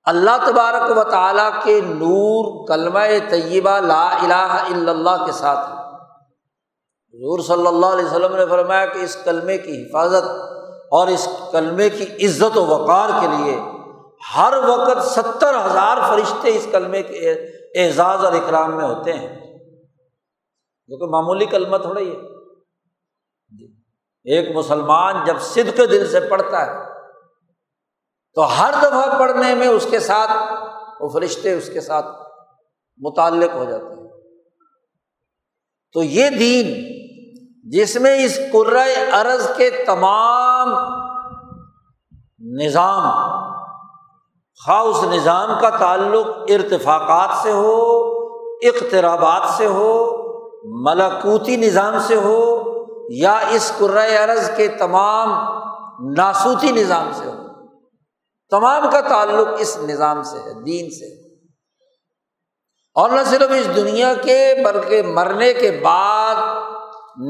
اللہ تبارک و تعالیٰ کے نور کلمہ طیبہ لا الہ الا اللہ کے ساتھ ہے۔ حضور صلی اللہ علیہ وسلم نے فرمایا کہ اس کلمے کی حفاظت اور اس کلمے کی عزت و وقار کے لیے ہر وقت ستر ہزار فرشتے اس کلمے کے اعزاز اور اکرام میں ہوتے ہیں۔ جو کہ معمولی کلمہ تھوڑا ہی ہے۔ ایک مسلمان جب صدق دل سے پڑھتا ہے تو ہر دفعہ پڑھنے میں اس کے ساتھ وہ فرشتے اس کے ساتھ متعلق ہو جاتے ہیں۔ تو یہ دین جس میں اس ارض کے تمام نظام، خواہ اس نظام کا تعلق ارتفاقات سے ہو، اقترابات سے ہو ملاکوتی نظام سے ہو، یا اس ارض کے تمام ناسوتی نظام سے ہو۔ تمام کا تعلق اس نظام سے ہے، دین سے اور نہ صرف اس دنیا کے، بلکہ مرنے کے بعد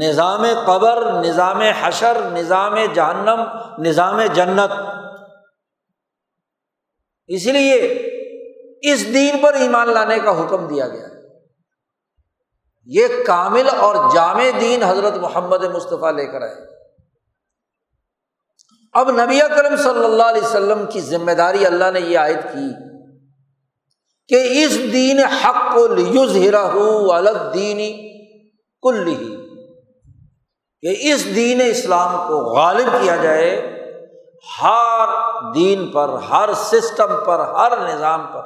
نظام قبر، نظام حشر، نظام جہنم، نظام جنت۔ اس لیے اس دین پر ایمان لانے کا حکم دیا گیا۔ یہ کامل اور جامع دین حضرت محمد مصطفیٰ لے کر آئے۔ اب نبی کرم صلی اللہ علیہ وسلم کی ذمہ داری اللہ نے یہ عائد کی کہ اس دین حق کو لیوز ہرا الدینی کل ہی کہ اس دین اسلام کو غالب کیا جائے ہر دین پر، ہر سسٹم پر، ہر نظام پر۔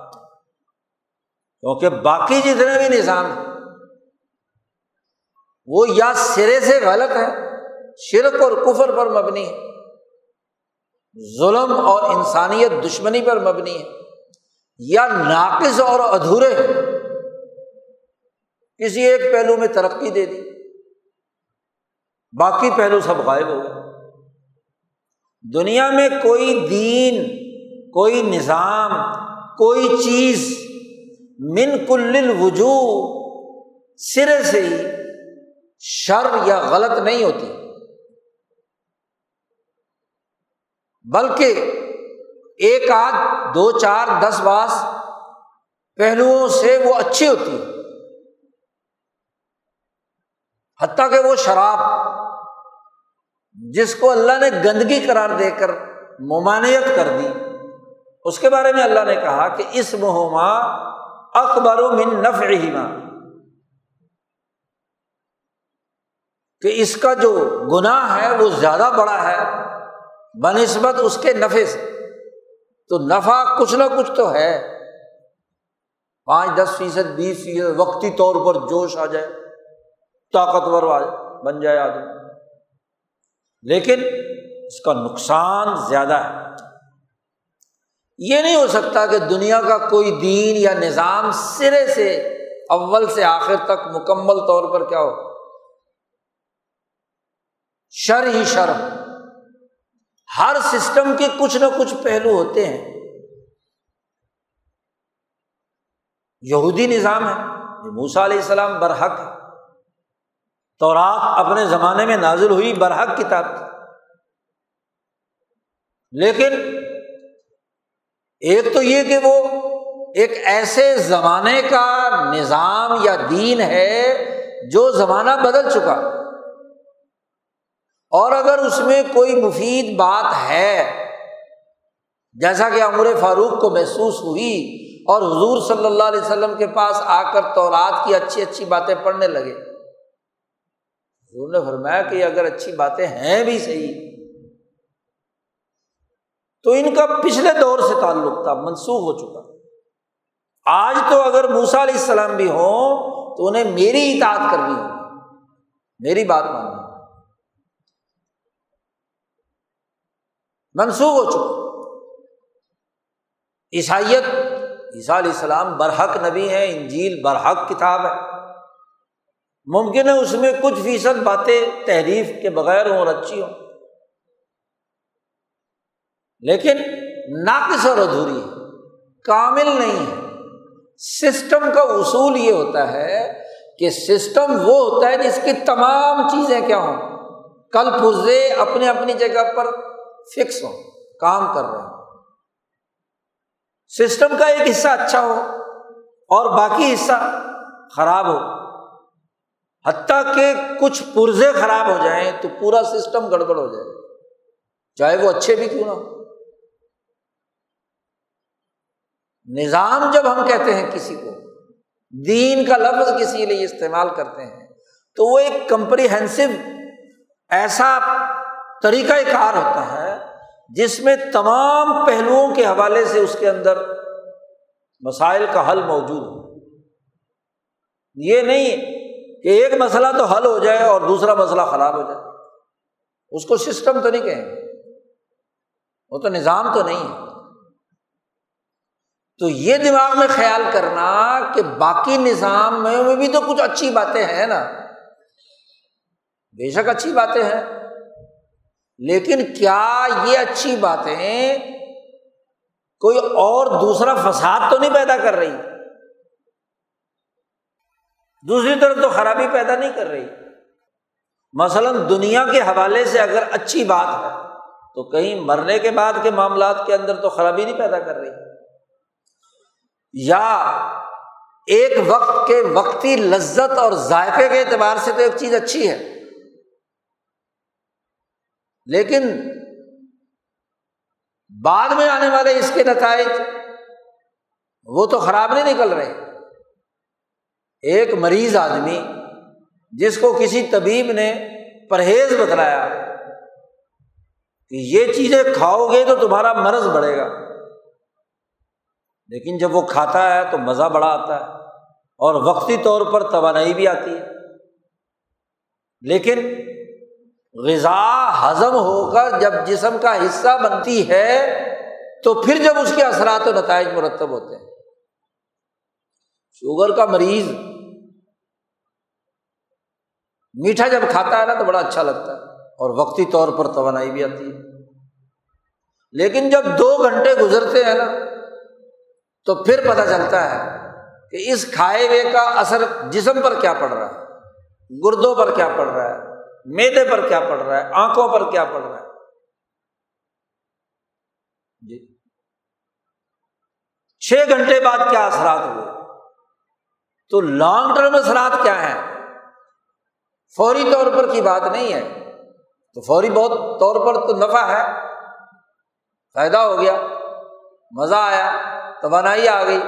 کیونکہ باقی جتنے بھی نظام ہیں، وہ یا سرے سے غلط ہے شرک اور کفر پر مبنی ہے ظلم اور انسانیت دشمنی پر مبنی ہے۔ یا ناقص اور ادھورے کسی ایک پہلو میں ترقی دے دی۔ باقی پہلو سب غائب ہو گئے۔ دنیا میں کوئی دین، کوئی نظام، کوئی چیز من کل وجوہ سرے سے ہی شر یا غلط نہیں ہوتی۔ بلکہ ایک آدھ، دو چار، دس باس پہلوؤں سے وہ اچھی ہوتی ہے حتیٰ کہ وہ شراب جس کو اللہ نے گندگی قرار دے کر ممانعت کر دی، اس کے بارے میں اللہ نے کہا کہ اس مہما اکبر من نف کہ اس کا جو گناہ ہے وہ زیادہ بڑا ہے۔ بہ نسبت اس کے نفے سے۔ تو نفع کچھ نہ کچھ تو ہے۔ پانچ، دس فیصد، بیس فیصد وقتی طور پر جوش آ جائے، طاقتور آ جائے، بن جائے آدمی۔ لیکن اس کا نقصان زیادہ ہے۔ یہ نہیں ہو سکتا کہ دنیا کا کوئی دین یا نظام سرے سے اول سے آخر تک مکمل طور پر کیا ہو۔ شر ہی شرم ہر سسٹم کے کچھ نہ کچھ پہلو ہوتے ہیں۔ یہودی نظام ہے موسا علیہ السلام برحق ہے۔ تو اپنے زمانے میں نازل ہوئی برحق کتاب تھی۔ لیکن ایک تو یہ کہ وہ ایک ایسے زمانے کا نظام یا دین ہے جو زمانہ بدل چکا۔ اور اگر اس میں کوئی مفید بات ہے، جیسا کہ عمر فاروق کو محسوس ہوئی اور حضور صلی اللہ علیہ وسلم کے پاس آ کر تو رات کی اچھی اچھی باتیں پڑھنے لگے۔ حضور نے فرمایا کہ اگر اچھی باتیں ہیں بھی صحیح، تو ان کا پچھلے دور سے تعلق تھا، منسوخ ہو چکا۔ آج تو اگر موسا علیہ السلام بھی ہوں تو انہیں میری اطاعت کرنی ہوگی، میری بات ماننی منسوخ ہو چکا عیسائیت، عیسیٰ علیہ السلام برحق نبی ہے انجیل برحق کتاب ہے۔ ممکن ہے اس میں کچھ فیصد باتیں تحریف کے بغیر ہوں اور اچھی ہوں۔ لیکن ناقص اور ادھوری ہے، کامل نہیں ہے۔ سسٹم کا اصول یہ ہوتا ہے کہ سسٹم وہ ہوتا ہے جس کی تمام چیزیں کیا ہوں۔ کل پرزے اپنے اپنی جگہ پر فکس ہوں، کام کر رہے ہیں سسٹم کا ایک حصہ اچھا ہو اور باقی حصہ خراب ہو۔ حتیٰ کہ کچھ پرزے خراب ہو جائیں تو پورا سسٹم گڑبڑ ہو جائے۔ چاہے وہ اچھے بھی کیوں نہ ہو۔ نظام جب ہم کہتے ہیں کسی کو، دین کا لفظ کسی لیے استعمال کرتے ہیں، تو وہ ایک کمپریہنسو ایسا طریقۂ کار ہوتا ہے جس میں تمام پہلوؤں کے حوالے سے اس کے اندر مسائل کا حل موجود ہو۔ یہ نہیں کہ ایک مسئلہ تو حل ہو جائے اور دوسرا مسئلہ خراب ہو جائے۔ اس کو سسٹم تو نہیں کہیں وہ تو نظام تو نہیں ہے۔ تو یہ دماغ میں خیال کرنا کہ باقی نظام میں بھی تو کچھ اچھی باتیں ہیں نا۔ بے شک اچھی باتیں ہیں۔ لیکن کیا یہ اچھی باتیں کوئی اور دوسرا فساد تو نہیں پیدا کر رہی؟ دوسری طرف تو خرابی پیدا نہیں کر رہی۔ مثلاً دنیا کے حوالے سے اگر اچھی بات ہے، تو کہیں مرنے کے بعد کے معاملات کے اندر تو خرابی نہیں پیدا کر رہی۔ یا ایک وقت کے وقتی لذت اور ذائقے کے اعتبار سے تو ایک چیز اچھی ہے۔ لیکن بعد میں آنے والے اس کے نتائج وہ تو خراب نہیں نکل رہے۔ ایک مریض آدمی جس کو کسی طبیب نے پرہیز بتلایا کہ یہ چیزیں کھاؤ گے تو تمہارا مرض بڑھے گا۔ لیکن جب وہ کھاتا ہے تو مزہ بڑا آتا ہے اور وقتی طور پر توانائی بھی آتی ہے۔ لیکن غذا ہضم ہو کر جب جسم کا حصہ بنتی ہے، تو پھر جب اس کے اثرات و نتائج مرتب ہوتے ہیں۔ شوگر کا مریض میٹھا جب کھاتا ہے نا، تو بڑا اچھا لگتا ہے۔ اور وقتی طور پر توانائی بھی آتی ہے۔ لیکن جب دو گھنٹے گزرتے ہیں نا، تو پھر پتہ چلتا ہے کہ اس کھائے ہوئے کا اثر جسم پر کیا پڑ رہا ہے، گردوں پر کیا پڑ رہا ہے۔ میدے پر کیا پڑ رہا ہے؟ آنکھوں پر کیا پڑ رہا ہے؟ جی۔ چھ گھنٹے بعد کیا اثرات ہوئے؟ تو لانگ ٹرم اثرات کیا ہیں؟ فوری طور پر کی بات نہیں ہے۔ تو فوری بہت طور پر تو نفع ہے۔ فائدہ ہو گیا۔ مزہ آیا۔ توانائی آ گئی۔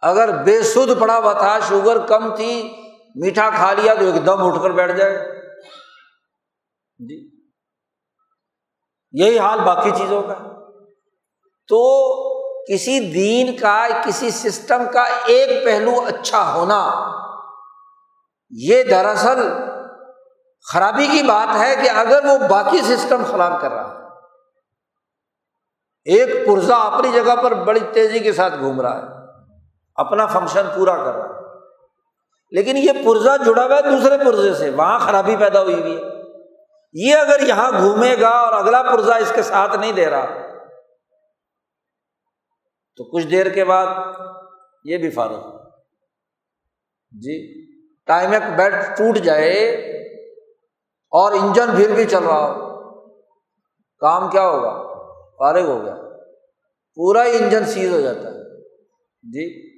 اگر بے سدھ پڑا ہوا تھا، شوگر کم تھی میٹھا کھا لیا تو ایک دم اٹھ کر بیٹھ جائے۔ جی۔ یہی حال باقی چیزوں کا۔ تو کسی دین کا، کسی سسٹم کا ایک پہلو اچھا ہونا، یہ دراصل خرابی کی بات ہے کہ اگر وہ باقی سسٹم خراب کر رہا ہے، ایک پرزا اپنی جگہ پر بڑی تیزی کے ساتھ گھوم رہا ہے، اپنا فنکشن پورا کر رہا ہے۔ لیکن یہ پرزا جڑا ہوا ہے دوسرے پرزے سے، وہاں خرابی پیدا ہوئی ہوئی ہے۔ یہ اگر یہاں گھومے گا اور اگلا پرزا اس کے ساتھ نہیں دے رہا، تو کچھ دیر کے بعد یہ بھی فارغ۔ جی ٹائم ایک بیڈ ٹوٹ جائے اور انجن پھر بھی چل رہا ہو، کام کیا ہوگا؟ فارغ ہو گیا۔ پورا ہی انجن سیز ہو جاتا ہے۔ جی۔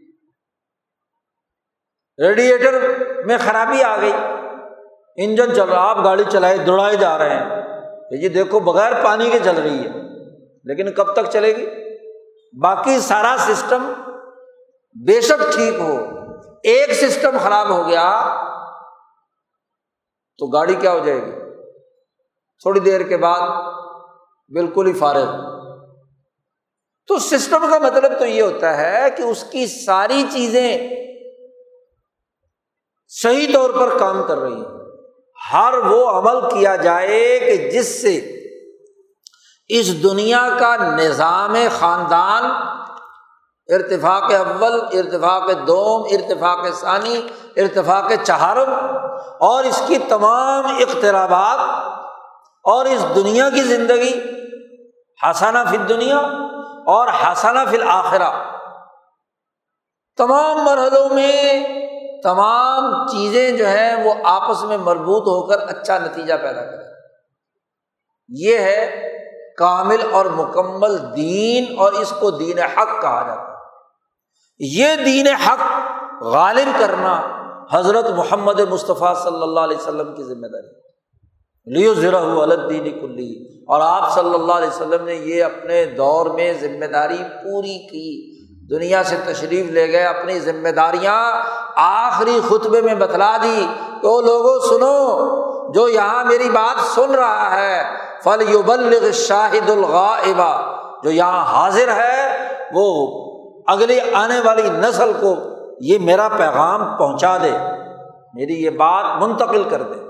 ریڈیئیٹر میں خرابی آ گئی۔ انجن چل رہا آپ گاڑی چلائے، دوڑائے جا رہے ہیں۔ کہ جی دیکھو، بغیر پانی کے چل رہی ہے۔ لیکن کب تک چلے گی؟ باقی سارا سسٹم بے شک ٹھیک ہو۔ ایک سسٹم خراب ہو گیا تو گاڑی کیا ہو جائے گی؟ تھوڑی دیر کے بعد بالکل ہی فارغ۔ تو سسٹم کا مطلب تو یہ ہوتا ہے کہ اس کی ساری چیزیں صحیح طور پر کام کر رہی ہیں۔ ہر وہ عمل کیا جائے کہ جس سے اس دنیا کا نظام خاندان، ارتفاق اول، ارتفاق دوم، ارتفاق ثانی، ارتفاق چہارم اور اس کی تمام اقترابات اور اس دنیا کی زندگی حسانہ فی دنیا اور حسانہ فی الآخرہ تمام مرحلوں میں تمام چیزیں جو ہیں وہ آپس میں مربوط ہو کر اچھا نتیجہ پیدا کرے یہ ہے کامل اور مکمل دین اور اس کو دین حق کہا جاتا ہے۔ یہ دین حق غالب کرنا حضرت محمد مصطفیٰ صلی اللہ علیہ وسلم کی ذمہ داری لیو ذرا الدین کلی۔ اور آپ صلی اللہ علیہ وسلم نے یہ اپنے دور میں ذمہ داری پوری کی۔ دنیا سے تشریف لے گئے، اپنی ذمہ داریاں آخری خطبے میں بتلا دی۔ کہ وہ لوگوں سنو، جو یہاں میری بات سن رہا ہے فل یبلغ شاہد الغا جو یہاں حاضر ہے، وہ اگلی آنے والی نسل کو یہ میرا پیغام پہنچا دے، میری یہ بات منتقل کر دے۔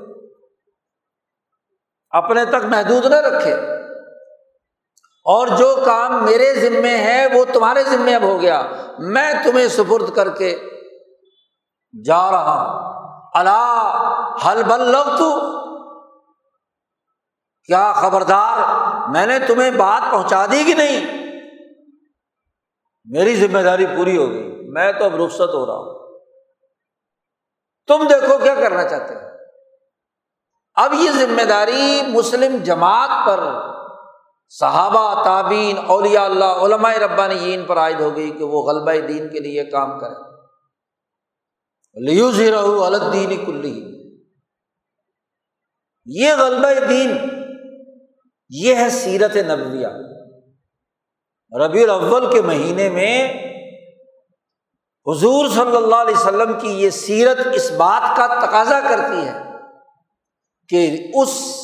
اپنے تک محدود نہ رکھے۔ اور جو کام میرے ذمے ہے وہ تمہارے ذمے اب ہو گیا۔ میں تمہیں سپرد کر کے جا رہا ہوں۔ اللہ حل بل لگ تو کیا خبردار، میں نے تمہیں بات پہنچا دی کہ نہیں؟ میری ذمہ داری پوری ہو گئی۔ میں تو اب رخصت ہو رہا ہوں۔ تم دیکھو کیا کرنا چاہتے ہو۔ اب یہ ذمہ داری مسلم جماعت پر صحابہ تعبین اولیا اللہ، علماء ربانی پر عائد ہو گئی کہ وہ غلبہ دین کے لیے کام کرے لیو رہو الدین کلی۔ یہ غلبہ دین، یہ ہے سیرت نبویہ۔ ربیع الاول کے مہینے میں حضور صلی اللہ علیہ وسلم کی یہ سیرت اس بات کا تقاضا کرتی ہے کہ اس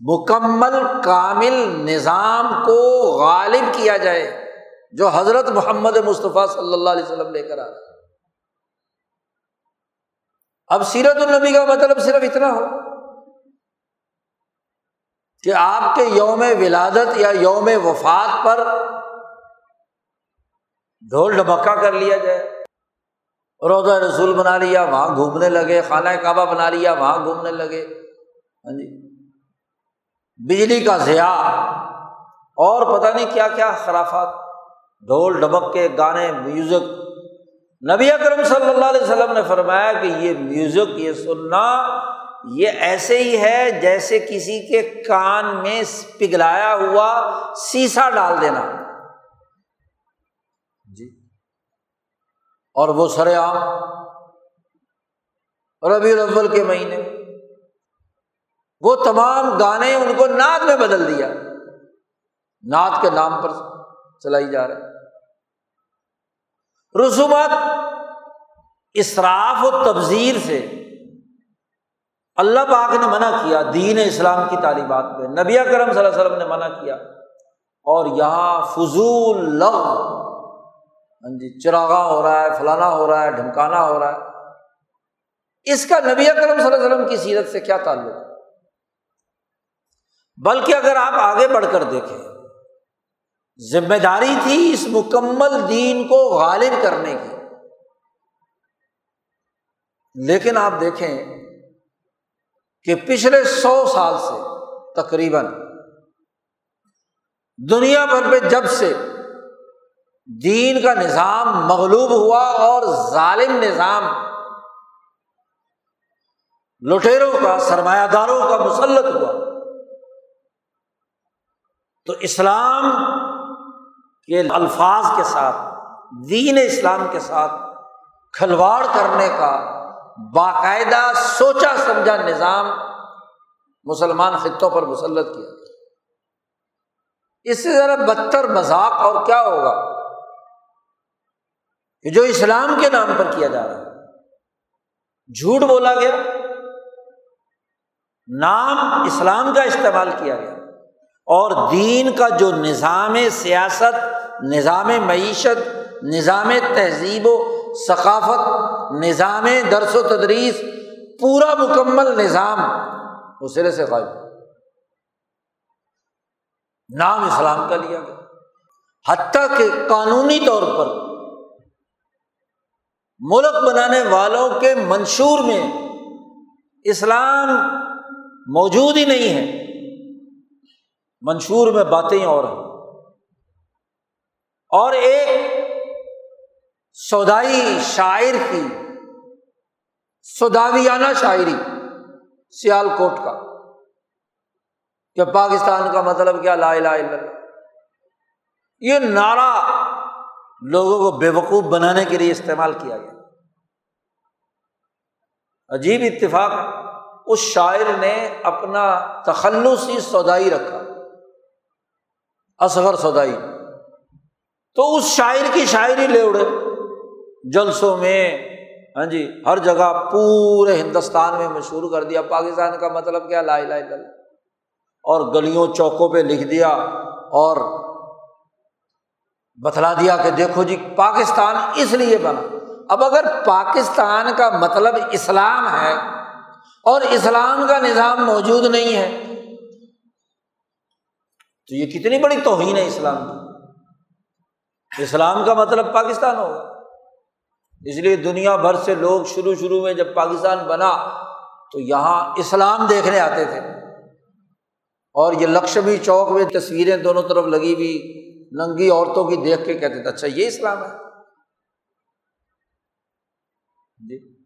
مکمل کامل نظام کو غالب کیا جائے، جو حضرت محمد مصطفیٰ صلی اللہ علیہ وسلم لے کر آ رہے اب سیرت النبی کا مطلب صرف اتنا ہو کہ آپ کے یوم ولادت یا یوم وفات پر ڈھول ڈبکا کر لیا جائے۔ روزہ رسول بنا لیا، وہاں گھومنے لگے، خانہ کعبہ بنا لیا، وہاں گھومنے لگے۔ ہاں جی۔ بجلی کا ضیاع اور پتہ نہیں کیا کیا خرافات، ڈھول ڈبک کے گانے میوزک نبی اکرم صلی اللہ علیہ وسلم نے فرمایا کہ یہ میوزک یہ سننا، یہ ایسے ہی ہے جیسے کسی کے کان میں پگھلایا ہوا سیسا ڈال دینا۔ جی۔ اور وہ سر عام ربی الاول کے مہینے۔ وہ تمام گانے ان کو نعت میں بدل دیا۔ نعت کے نام پر چلائی جا رہی۔ رسومات اسراف و تبزیر سے اللہ پاک نے منع کیا، دین اسلام کی تعلیمات پہ۔ نبی کرم صلی اللہ علیہ وسلم نے منع کیا۔ اور یہاں فضول لغ ہاں جی چراغاں ہو رہا ہے، فلانا ہو رہا ہے، ڈھمکانا ہو رہا ہے۔ اس کا نبی کرم صلی اللہ علیہ وسلم کی سیرت سے کیا تعلق؟ ہے بلکہ اگر آپ آگے بڑھ کر دیکھیں، ذمہ داری تھی اس مکمل دین کو غالب کرنے کی۔ لیکن آپ دیکھیں کہ پچھلے سو سال سے تقریباً دنیا بھر پہ جب سے دین کا نظام مغلوب ہوا اور ظالم نظام لٹیروں کا، سرمایہ داروں کا مسلط ہوا تو اسلام کے الفاظ کے ساتھ، دین اسلام کے ساتھ کھلواڑ کرنے کا باقاعدہ سوچا سمجھا نظام مسلمان خطوں پر مسلط کیا اس سے ذرا بدتر مذاق اور کیا ہوگا کہ جو اسلام کے نام پر کیا جا رہا ہے۔ جھوٹ بولا گیا، نام اسلام کا استعمال کیا گیا۔ اور دین کا جو نظام سیاست، نظام معیشت، نظام تہذیب و ثقافت، نظام درس و تدریس، پورا مکمل نظام اس سرے سے غائب۔ نام اسلام کا لیا گیا۔ حتیٰ کہ قانونی طور پر ملک بنانے والوں کے منشور میں اسلام موجود ہی نہیں ہے۔ منشور میں باتیں اور ہیں۔ اور ایک سودائی شاعر کی سوداویانہ شاعری سیال کوٹ کا، کہ پاکستان کا مطلب کیا؟ لا الہ الا اللہ۔ یہ نعرہ لوگوں کو بے وقوف بنانے کے لیے استعمال کیا گیا۔ عجیب اتفاق، اس شاعر نے اپنا تخلصی سودائی رکھا۔ اصغر سودائی تو اس شاعر کی شاعری لے اڑے۔ جلسوں میں ہاں جی ہر جگہ پورے ہندوستان میں مشہور کر دیا۔ پاکستان کا مطلب کیا؟ لا الہ الا اللہ۔ اور گلیوں چوکوں پہ لکھ دیا اور بتلا دیا کہ دیکھو جی پاکستان اس لیے بنا۔ اب اگر پاکستان کا مطلب اسلام ہے اور اسلام کا نظام موجود نہیں ہے تو یہ کتنی بڑی توہین ہے اسلام کی؟ اسلام کا مطلب پاکستان ہوگا۔ اس لیے دنیا بھر سے لوگ شروع شروع میں جب پاکستان بنا تو یہاں اسلام دیکھنے آتے تھے۔ اور یہ لکشمی چوک میں تصویریں دونوں طرف لگی ہوئی، ننگی عورتوں کی دیکھ کے کہتے تھے اچھا یہ اسلام ہے۔ جی۔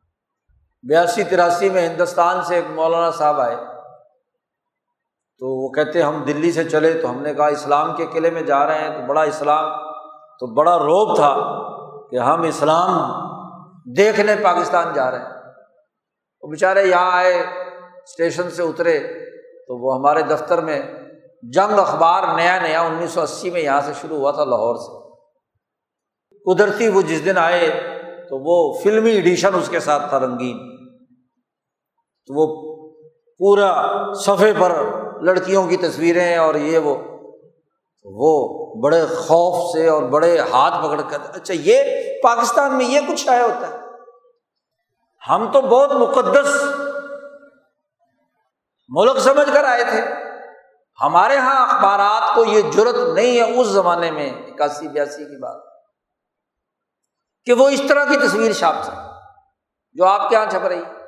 بیاسی تراسی میں ہندوستان سے ایک مولانا صاحب آئے۔ تو وہ کہتے ہم دلی سے چلے تو ہم نے کہا اسلام کے قلعے میں جا رہے ہیں تو بڑا اسلام، تو بڑا روب تھا کہ ہم اسلام دیکھنے پاکستان جا رہے ہیں۔ وہ بیچارے یہاں آئے، اسٹیشن سے اترے تو وہ ہمارے دفتر میں جنگ اخبار نیا نیا انیس سو اسی میں یہاں سے شروع ہوا تھا لاہور سے۔ قدرتی وہ جس دن آئے تو وہ فلمی ایڈیشن اس کے ساتھ تھا رنگین۔ تو وہ پورا صفحے پر لڑکیوں کی تصویریں اور یہ وہ وہ بڑے خوف سے اور بڑے ہاتھ پکڑ کر اچھا یہ پاکستان میں یہ کچھ آیا ہوتا ہے؟ ہم تو بہت مقدس ملک سمجھ کر آئے تھے۔ ہمارے یہاں اخبارات کو یہ ضرورت نہیں ہے اس زمانے میں، اکاسی، بیاسی کی بات۔ کہ وہ اس طرح کی تصویر چھاپ سکے، جو آپ کے یہاں چھپ رہی۔ ہے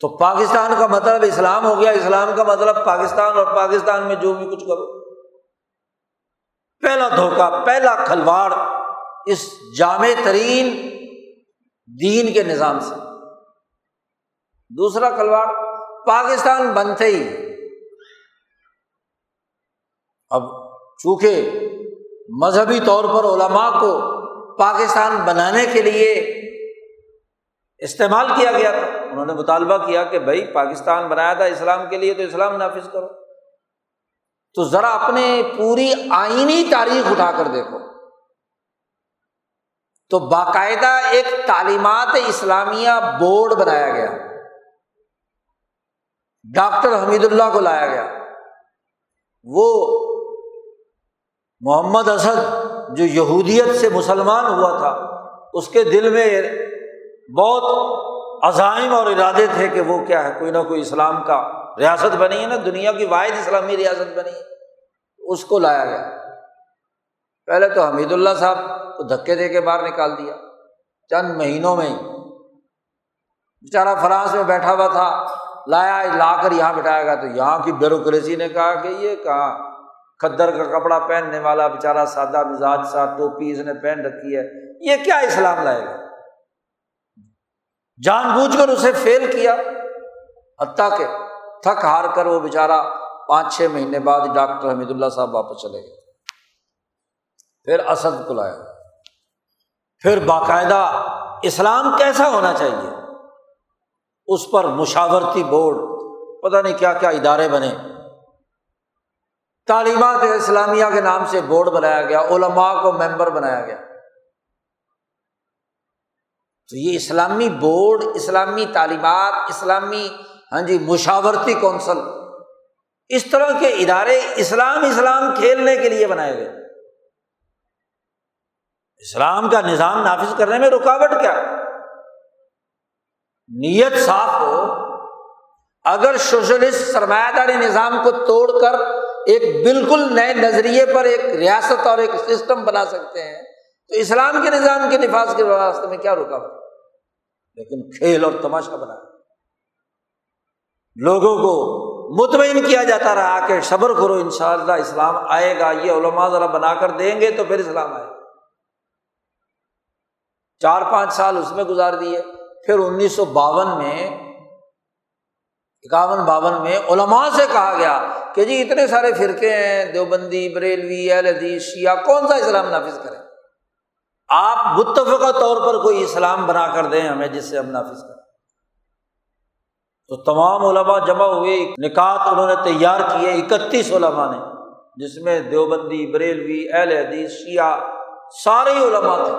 تو پاکستان کا مطلب اسلام ہو گیا۔ اسلام کا مطلب پاکستان اور پاکستان میں جو بھی کچھ کرو۔ پہلا دھوکا پہلا کھلواڑ اس جامع ترین دین کے نظام سے۔ دوسرا کھلواڑ، پاکستان بنتے ہی۔ اب چونکہ مذہبی طور پر علماء کو پاکستان بنانے کے لیے استعمال کیا گیا تھا انہوں نے مطالبہ کیا کہ بھائی پاکستان بنایا تھا اسلام کے لیے تو اسلام نافذ کرو۔ تو ذرا اپنے پوری آئینی تاریخ اٹھا کر دیکھو۔ تو باقاعدہ ایک تعلیمات اسلامیہ بورڈ بنایا گیا۔ ڈاکٹر حمید اللہ کو لایا گیا۔ وہ محمد اسد جو یہودیت سے مسلمان ہوا تھا، اس کے دل میں بہت عزائم اور ارادے تھے کہ وہ کیا ہے، کوئی نہ کوئی اسلام کا ریاست بنی ہے نا، دنیا کی واحد اسلامی ریاست بنی ہے۔ اس کو لایا گیا۔ پہلے تو حمید اللہ صاحب کو دھکے دے کے باہر نکال دیا۔ چند مہینوں میں ہی۔ بیچارہ فرانس میں بیٹھا ہوا تھا۔ لایا، لا کر یہاں بٹھایا گا تو یہاں کی بیوروکریسی نے کہا کہ یہ کہاں؟ کھدر کا کپڑا پہننے والا بےچارا سادہ مزاج سا ٹوپی اس نے پہن رکھی ہے۔ یہ کیا اسلام لائے گا؟ جان بوجھ کر اسے فیل کیا۔ حتیٰ کہ تھک ہار کر وہ بےچارا پانچ چھ مہینے بعد ڈاکٹر حمید اللہ صاحب واپس چلے گئے۔ پھر اسد کو لایا پھر باقاعدہ اسلام کیسا ہونا چاہیے؟ اس پر مشاورتی بورڈ، پتہ نہیں کیا کیا ادارے بنے۔ تعلیمات اسلامیہ کے نام سے بورڈ بنایا گیا، علماء کو ممبر بنایا گیا۔ تو یہ اسلامی بورڈ، اسلامی تعلیمات، اسلامی ہاں جی مشاورتی کونسل، اس طرح کے ادارے اسلام اسلام کھیلنے کے لیے بنائے گئے۔ اسلام کا نظام نافذ کرنے میں رکاوٹ کیا؟ نیت صاف ہو۔ اگر سوشلسٹ سرمایہ داری نظام کو توڑ کر ایک بالکل نئے نظریے پر ایک ریاست اور ایک سسٹم بنا سکتے ہیں، تو اسلام کے نظام کے نفاذ کے واسطے میں کیا رکاوٹ؟ لیکن کھیل اور تماشا بنا۔ لوگوں کو مطمئن کیا جاتا رہا کہ صبر کرو ان شاء اللہ اسلام آئے گا۔ یہ علماء ذرا بنا کر دیں گے تو پھر اسلام آئے۔ گا چار پانچ سال اس میں گزار دیے۔ پھر انیس سو باون میں، اکاون باون میں علماء سے کہا گیا کہ جی اتنے سارے فرقے ہیں، دیوبندی، بریلوی، اہل حدیث، شیعہ، کون سا اسلام نافذ کریں آپ متفقہ طور پر کوئی اسلام بنا کر دیں، ہمیں جس سے ہم نافذ کریں۔ تو تمام علماء جمع ہوئے، نکات انہوں نے تیار کیے اکتیس علماء نے، جس میں دیوبندی، بریلوی، اہل حدیث، شیعہ، سارے علماء تھے۔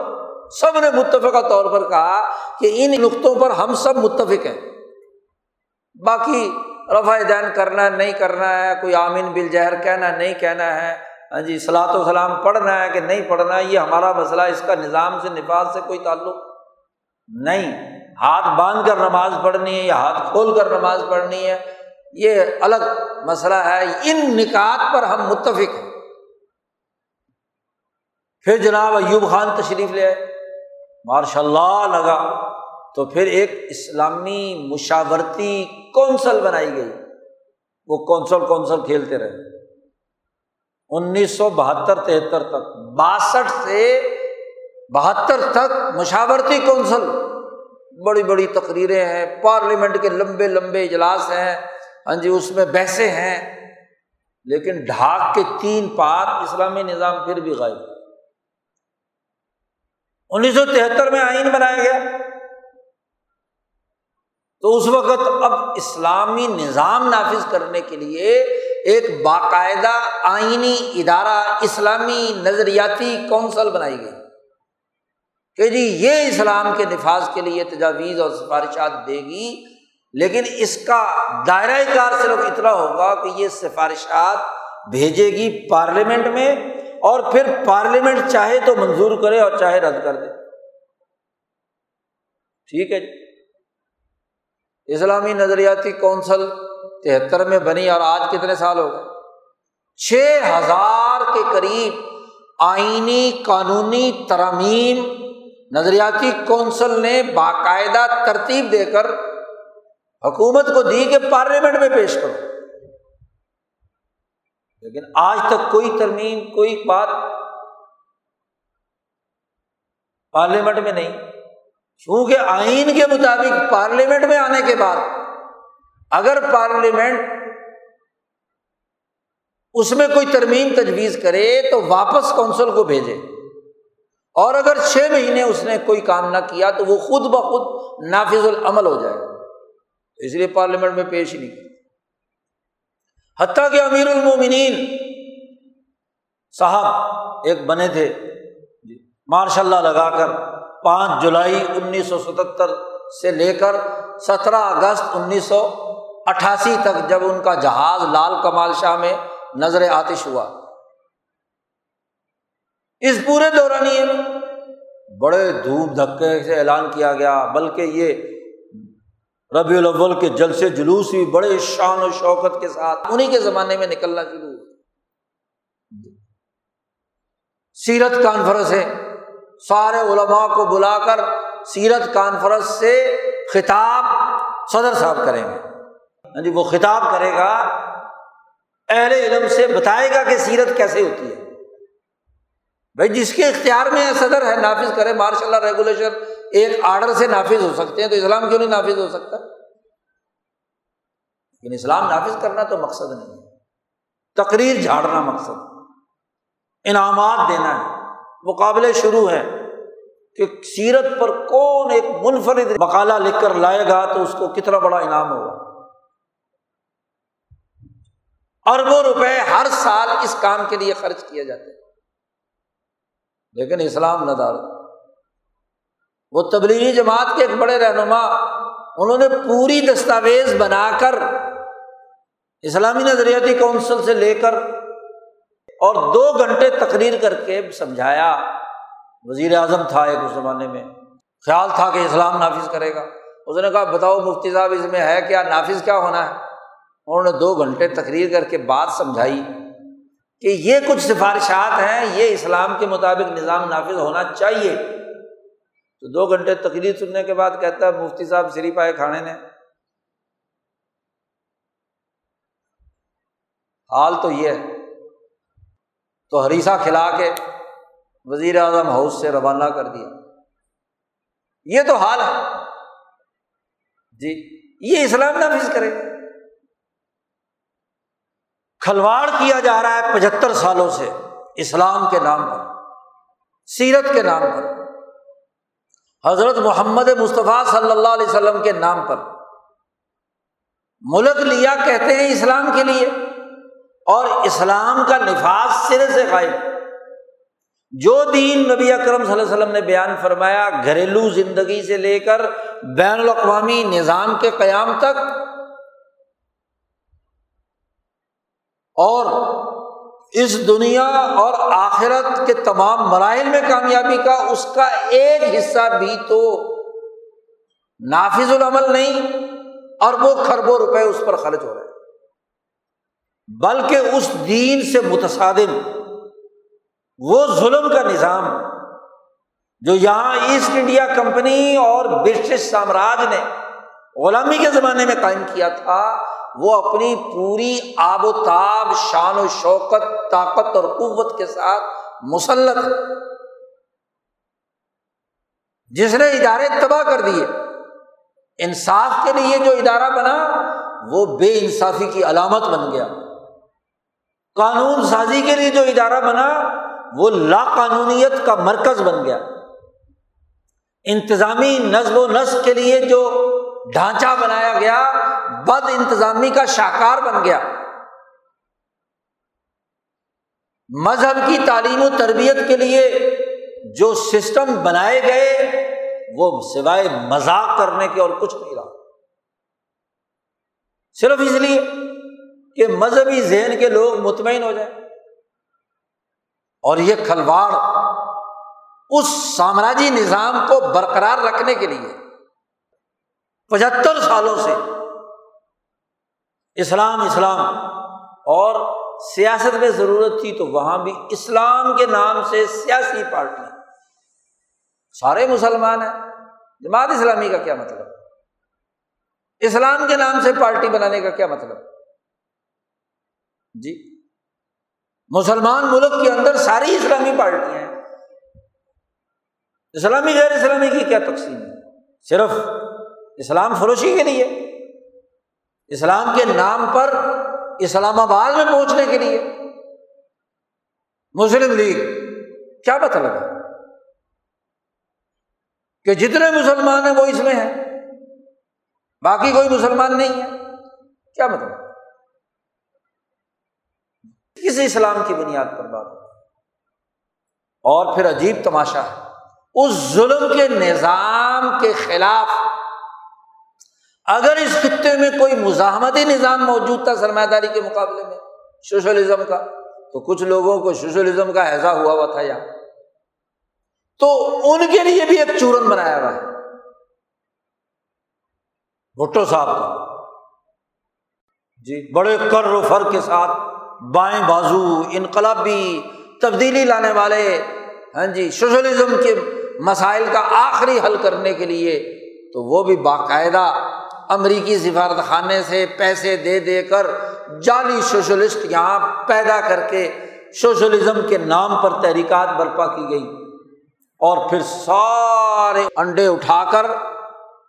سب نے متفقہ طور پر کہا کہ ان نقطوں پر ہم سب متفق ہیں۔ باقی رفا دین کرنا ہے، نہیں کرنا ہے، کوئی آمین بل جہر کہنا نہیں کہنا ہے ہاں جی سلاۃ و سلام پڑھنا ہے کہ نہیں پڑھنا ہے، یہ ہمارا مسئلہ اس کا نظام سے نفاذ سے کوئی تعلق نہیں۔ ہاتھ باندھ کر نماز پڑھنی ہے یا ہاتھ کھول کر نماز پڑھنی ہے، یہ الگ مسئلہ ہے۔ ان نکات پر ہم متفق ہیں۔ پھر جناب ایوب خان تشریف لے آئے۔ ماشاء اللہ لگا۔ تو پھر ایک اسلامی مشاورتی کونسل بنائی گئی۔ وہ کونسل کونسل کھیلتے رہے۔ انیس سو بہتر تہتر تک، باسٹھ سے بہتر تک مشاورتی کونسل۔ بڑی بڑی تقریریں ہیں، پارلیمنٹ کے لمبے لمبے اجلاس ہیں ہاں جی اس میں بحثیں ہیں، لیکن ڈھاک کے تین پار اسلامی نظام پھر بھی غائب۔ انیس سو تہتر میں آئین بنایا گیا۔ تو اس وقت اب اسلامی نظام نافذ کرنے کے لیے ایک باقاعدہ آئینی ادارہ اسلامی نظریاتی کونسل بنائی گئی۔ کہ جی یہ اسلام کے نفاذ کے لیے تجاویز اور سفارشات دے گی، لیکن اس کا دائرۂ کار صرف اتنا ہوگا کہ یہ سفارشات بھیجے گی پارلیمنٹ میں اور پھر پارلیمنٹ چاہے تو منظور کرے اور چاہے رد کر دے۔ ٹھیک ہے جی۔ اسلامی نظریاتی کونسل تہتر میں بنی اور آج کتنے سال ہو گئے؟ چھ ہزار کے قریب آئینی قانونی ترامیم نظریاتی کونسل نے باقاعدہ ترتیب دے کر حکومت کو دی کہ پارلیمنٹ میں پیش کرو۔ لیکن آج تک کوئی ترمیم، کوئی بات پارلیمنٹ میں نہیں۔ کیونکہ آئین کے مطابق پارلیمنٹ میں آنے کے بعد اگر پارلیمنٹ اس میں کوئی ترمیم تجویز کرے تو واپس کونسل کو بھیجے۔ اور اگر چھ مہینے اس نے کوئی کام نہ کیا تو وہ خود بخود نافذ العمل ہو جائے۔ اس لیے پارلیمنٹ میں پیش نہیں کیا حتیٰ کہ امیر المومنین صاحب ایک بنے تھے۔ جی، ماشاء اللہ لگا کر پانچ جولائی انیس سو ستہتر سے لے کر سترہ اگست انیس سو اٹھاسی تک جب ان کا جہاز لال کمال شاہ میں نظر آتش ہوا۔ اس پورے دوران بڑے دھوپ دھکے سے اعلان کیا گیا، بلکہ یہ ربیع الاول کے جل سے جلوس بھی بڑے شان و شوکت کے ساتھ انہیں کے زمانے میں نکلنا شروع سیرت کانفرنس ہے۔ سارے علماء کو بلا کر سیرت کانفرنس سے خطاب صدر صاحب کریں گے۔ ہاں جی وہ خطاب کرے گا، اہل علم سے بتائے گا کہ سیرت کیسے ہوتی ہے۔ بھائی، جس کے اختیار میں صدر ہے، نافذ کرے ماشاء اللہ ریگولیشن ایک آرڈر سے نافذ ہو سکتے ہیں، تو اسلام کیوں نہیں نافذ ہو سکتا؟ لیکن اسلام نافذ کرنا تو مقصد نہیں ہے۔ تقریر جھاڑنا مقصد انعامات دینا ہے۔ مقابلے شروع ہے کہ سیرت پر کون ایک منفرد مقالہ لکھ کر لائے گا تو اس کو کتنا بڑا انعام ہوگا۔ اربوں روپے ہر سال اس کام کے لیے خرچ کیے جاتے لیکن اسلام نہ دار وہ تبلیغی جماعت کے ایک بڑے رہنما، انہوں نے پوری دستاویز بنا کر اسلامی نظریاتی کونسل سے لے کر اور دو گھنٹے تقریر کر کے سمجھایا۔ وزیر اعظم تھا ایک اس زمانے میں۔ خیال تھا کہ اسلام نافذ کرے گا۔ اس نے کہا، بتاؤ مفتی صاحب، اس میں ہے کیا؟ نافذ کیا ہونا ہے؟ انہوں نے دو گھنٹے تقریر کر کے بات سمجھائی کہ یہ کچھ سفارشات ہیں، یہ اسلام کے مطابق نظام نافذ ہونا چاہیے۔ تو دو گھنٹے تقریر سننے کے بعد کہتا ہے، مفتی صاحب شریف آئے کھانے نے۔ حال تو یہ ہے۔ تو ہریسا کھلا کے وزیر اعظم ہاؤس سے روانہ کر دیا۔ یہ تو حال ہے۔ جی یہ اسلام نافذ کرے۔ کھلواڑ کیا جا رہا ہے پچہتر سالوں سے، اسلام کے نام پر، سیرت کے نام پر۔ حضرت محمد مصطفیٰ صلی اللہ علیہ وسلم کے نام پر۔ ملک لیا کہتے ہیں اسلام کے لیے، اور اسلام کا نفاذ سرے سے غائب۔ جو دین نبی اکرم صلی اللہ علیہ وسلم نے بیان فرمایا، گھریلو زندگی سے لے کر بین الاقوامی نظام کے قیام تک اور اس دنیا اور آخرت کے تمام مراحل میں کامیابی کا اس کا ایک حصہ بھی تو نافذ العمل نہیں اور وہ کھربوں روپے اس پر خرچ ہو رہے بلکہ اس دین سے متصادم، وہ ظلم کا نظام جو یہاں ایسٹ انڈیا کمپنی اور برٹش سامراج نے غلامی کے زمانے میں قائم کیا تھا وہ اپنی پوری آب و تاب، شان و شوکت، طاقت اور قوت کے ساتھ مسلط جس نے ادارے تباہ کر دیے، انصاف کے لیے جو ادارہ بنا، وہ بے انصافی کی علامت بن گیا۔ قانون سازی کے لیے جو ادارہ بنا، وہ لا قانونیت کا مرکز بن گیا۔ انتظامی نظم و نسق کے لیے جو ڈھانچہ بنایا گیا بد انتظامی کا شاہکار بن گیا۔ مذہب کی تعلیم و تربیت کے لیے جو سسٹم بنائے گئے، وہ سوائے مذاق کرنے کے اور کچھ نہیں رہا۔ صرف اس لیے کہ مذہبی ذہن کے لوگ مطمئن ہو جائیں۔ اور یہ کھلواڑ اس سامراجی نظام کو برقرار رکھنے کے لیے پچہتر سالوں سے اسلام اسلام۔ اور سیاست میں ضرورت تھی تو وہاں بھی اسلام کے نام سے سیاسی پارٹی۔ سارے مسلمان ہیں۔ جماعت اسلامی کا کیا مطلب؟ اسلام کے نام سے پارٹی بنانے کا کیا مطلب؟ جی۔ مسلمان ملک کے اندر ساری اسلامی پارٹیاں ہیں۔ اسلامی غیر اسلامی کی کیا تقسیم ہے؟ صرف اسلام فروشی کے لیے۔ اسلام کے نام پر اسلام آباد میں پہنچنے کے لیے۔ مسلم لیگ، کیا مطلب ہے کہ جتنے مسلمان ہیں وہ اس میں ہیں، باقی کوئی مسلمان نہیں ہے۔ کیا مطلب کسی اسلام کی بنیاد پر بات۔ اور پھر عجیب تماشا ہے۔ اس ظلم کے نظام کے خلاف اگر اس خطے میں کوئی مزاحمتی نظام موجود تھا سرمایہ داری کے مقابلے میں، سوشلزم کا، تو کچھ لوگوں کو سوشلزم کا ایسا ہوا ہوا تھا یہاں۔ تو ان کے لیے بھی ایک چورن بنایا ہوا ہے۔ بھٹو صاحب کا۔ جی بڑے کر و فر کے ساتھ بائیں بازو انقلابی تبدیلی لانے والے ہاں جی سوشلزم کے مسائل کا آخری حل کرنے کے لیے، تو وہ بھی باقاعدہ امریکی سفارت خانے سے پیسے دے دے کر جعلی سوشلسٹ یہاں پیدا کر کے سوشلزم کے نام پر تحریکات برپا کی گئی اور پھر سارے انڈے اٹھا کر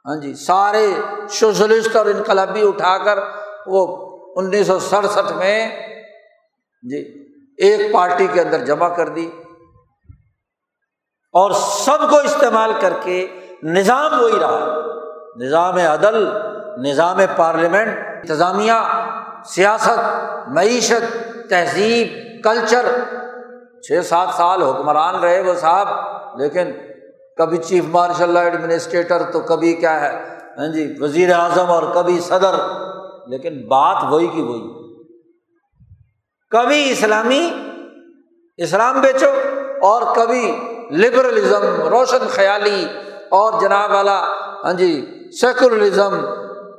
ہاں جی سارے سوشلسٹ اور انقلابی اٹھا کر وہ انیس سو سڑسٹھ میں جی ایک پارٹی کے اندر جمع کر دی۔ اور سب کو استعمال کر کے نظام وہی رہا۔ نظام عدل نظام پارلیمنٹ، انتظامیہ، سیاست، معیشت، تہذیب، کلچر۔ چھ سات سال حکمران رہے وہ صاحب، لیکن کبھی چیف مارشل ایڈمنسٹریٹر تو کبھی کیا ہے ہاں جی وزیر اعظم اور کبھی صدر۔ لیکن بات وہی کی وہی۔ کبھی اسلامی، اسلام بیچو اور کبھی لبرلزم، روشن خیالی اور جناب والا ہاں جی سیکولرزم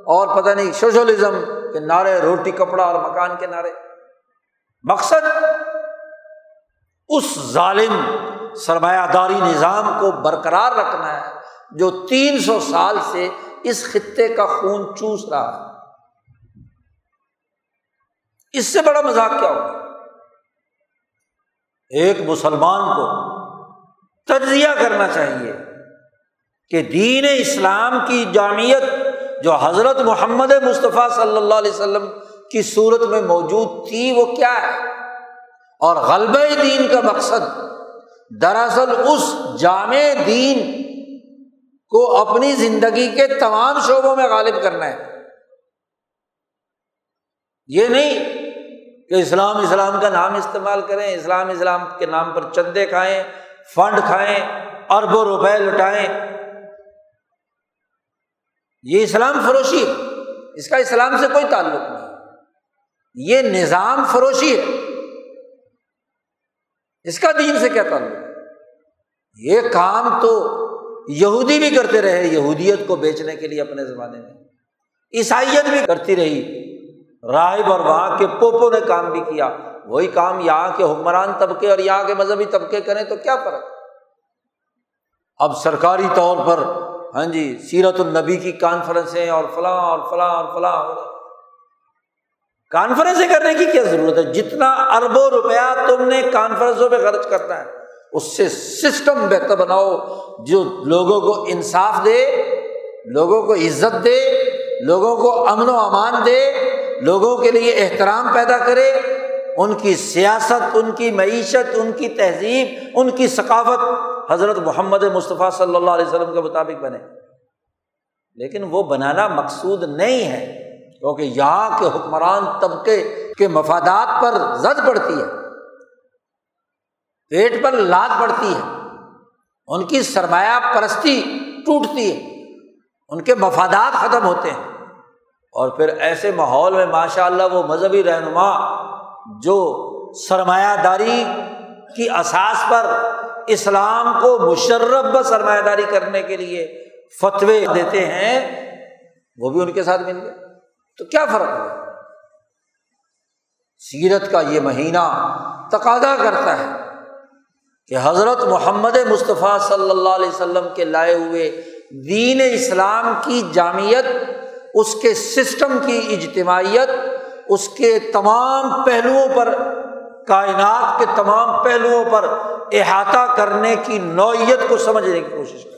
اور پتہ نہیں سوشلزم کے نعرے، روٹی، کپڑا اور مکان کے نعرے۔ مقصد اس ظالم سرمایہ داری نظام کو برقرار رکھنا ہے جو تین سو سال سے اس خطے کا خون چوس رہا ہے۔ اس سے بڑا مذاق کیا ہوگا؟ ایک مسلمان کو تجزیہ کرنا چاہیے کہ دین اسلام کی جامعت جو حضرت محمد مصطفیٰ صلی اللہ علیہ وسلم کی صورت میں موجود تھی، وہ کیا ہے؟ اور غلب دین کا مقصد دراصل اس جامع دین کو اپنی زندگی کے تمام شعبوں میں غالب کرنا ہے۔ یہ نہیں کہ اسلام اسلام کا نام استعمال کریں، اسلام اسلام کے نام پر چندے کھائیں، فنڈ کھائیں، اربوں روپے لٹائیں یہ اسلام فروشی ہے۔ اس کا اسلام سے کوئی تعلق نہیں۔ یہ نظام فروشی ہے۔ اس کا دین سے کیا تعلق یہ کام تو یہودی بھی کرتے رہے یہودیت کو بیچنے کے لیے اپنے زمانے میں۔ عیسائیت بھی کرتی رہی۔ راہب اور وہاں کے پوپو نے کام بھی کیا۔ وہی کام یہاں کے حکمران طبقے اور یہاں کے مذہبی طبقے کریں تو کیا فرق اب سرکاری طور پر ہاں جی سیرت النبی کی کانفرنسیں اور فلاں اور فلاں اور فلاں۔ کانفرنسیں کرنے کی کیا ضرورت ہے؟ جتنا اربوں روپیہ تم نے کانفرنسوں پہ خرچ کرنا ہے، اس سے سسٹم بہتر بناؤ، جو لوگوں کو انصاف دے، لوگوں کو عزت دے، لوگوں کو امن و امان دے، لوگوں کے لیے احترام پیدا کرے۔ ان کی سیاست، ان کی معیشت، ان کی تہذیب، ان کی ثقافت حضرت محمد مصطفیٰ صلی اللہ علیہ وسلم کے مطابق بنے۔ لیکن وہ بنانا مقصود نہیں ہے، کیونکہ یہاں کے حکمران طبقے کے مفادات پر زد پڑتی ہے، پیٹ پر لاد پڑتی ہے، ان کی سرمایہ پرستی ٹوٹتی ہے، ان کے مفادات ختم ہوتے ہیں۔ اور پھر ایسے ماحول میں ماشاء اللہ وہ مذہبی رہنما جو سرمایہ داری کی اساس پر اسلام کو مشرف سرمایہ داری کرنے کے لیے فتوے دیتے ہیں، وہ بھی ان کے ساتھ مل گئے۔ تو کیا فرق ہوا سیرت کا یہ مہینہ تقاضا کرتا ہے کہ حضرت محمد مصطفیٰ صلی اللہ علیہ وسلم کے لائے ہوئے دین اسلام کی جامعت اس کے سسٹم کی اجتماعیت، اس کے تمام پہلوؤں پر، کائنات کے تمام پہلوؤں پر احاطہ کرنے کی نوعیت کو سمجھنے کی کوشش کرے۔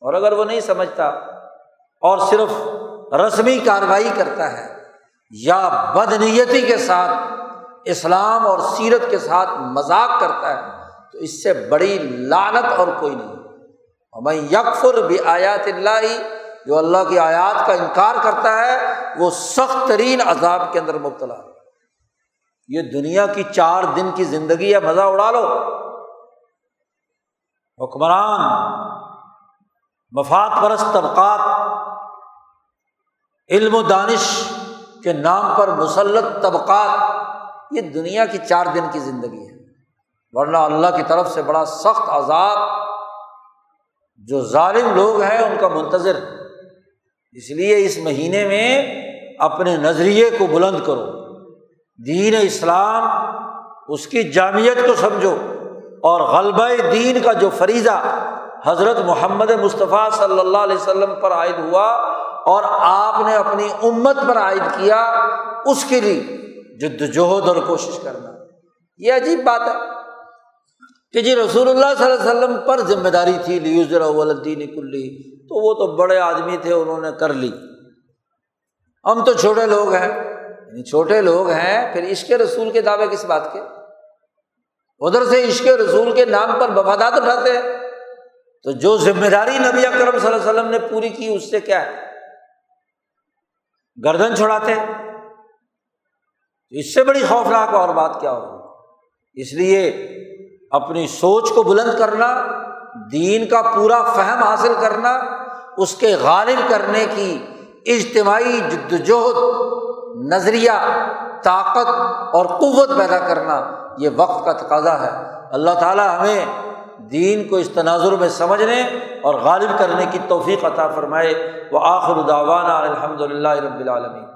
اور اگر وہ نہیں سمجھتا اور صرف رسمی کاروائی کرتا ہے یا بدنیتی کے ساتھ، اسلام اور سیرت کے ساتھ مذاق کرتا ہے، تو اس سے بڑی لالت اور کوئی نہیں۔ میں یکفر بھی آیات اللہ، جو اللہ کی آیات کا انکار کرتا ہے، وہ سخت ترین عذاب کے اندر مبتلا ہے۔ یہ دنیا کی چار دن کی زندگی ہے، مزہ اڑا لو۔ حکمران مفاد پرست طبقات، علم و دانش کے نام پر مسلط طبقات، یہ دنیا کی چار دن کی زندگی ہے۔ ورنہ اللہ کی طرف سے بڑا سخت عذاب، جو ظالم لوگ ہیں، ان کا منتظر۔ اس لیے اس مہینے میں اپنے نظریے کو بلند کرو۔ دین اسلام اس کی جامعت کو سمجھو اور غلبہ دین کا جو فریضہ حضرت محمد مصطفیٰ صلی اللہ علیہ وسلم پر عائد ہوا اور آپ نے اپنی امت پر عائد کیا، اس کے لیے جد اور کوشش کرنا۔ یہ عجیب بات ہے کہ جی رسول اللہ صلی اللہ علیہ وسلم پر ذمہ داری تھی لیوزر الدین کلی تو وہ تو بڑے آدمی تھے، انہوں نے کر لی۔ ہم تو چھوٹے لوگ ہیں یعنی چھوٹے لوگ ہیں، پھر عشق رسول کے دعوے کس بات کے؟ ادھر سے عشق رسول کے نام پر وفادات اٹھاتے ہیں۔ تو جو ذمہ داری نبی اکرم صلی اللہ علیہ وسلم نے پوری کی، اس سے کیا ہے؟ گردن چھوڑاتے اس سے بڑی خوفناک اور بات کیا ہوگی؟ اس لیے اپنی سوچ کو بلند کرنا، دین کا پورا فہم حاصل کرنا، اس کے غالب کرنے کی اجتماعی جدوجہد نظریہ، طاقت اور قوت پیدا کرنا یہ وقت کا تقاضا ہے۔ اللہ تعالیٰ ہمیں دین کو اس تناظر میں سمجھنے اور غالب کرنے کی توفیق عطا فرمائے۔ وہ آخر داوانہ الحمد للہ رب العالمین۔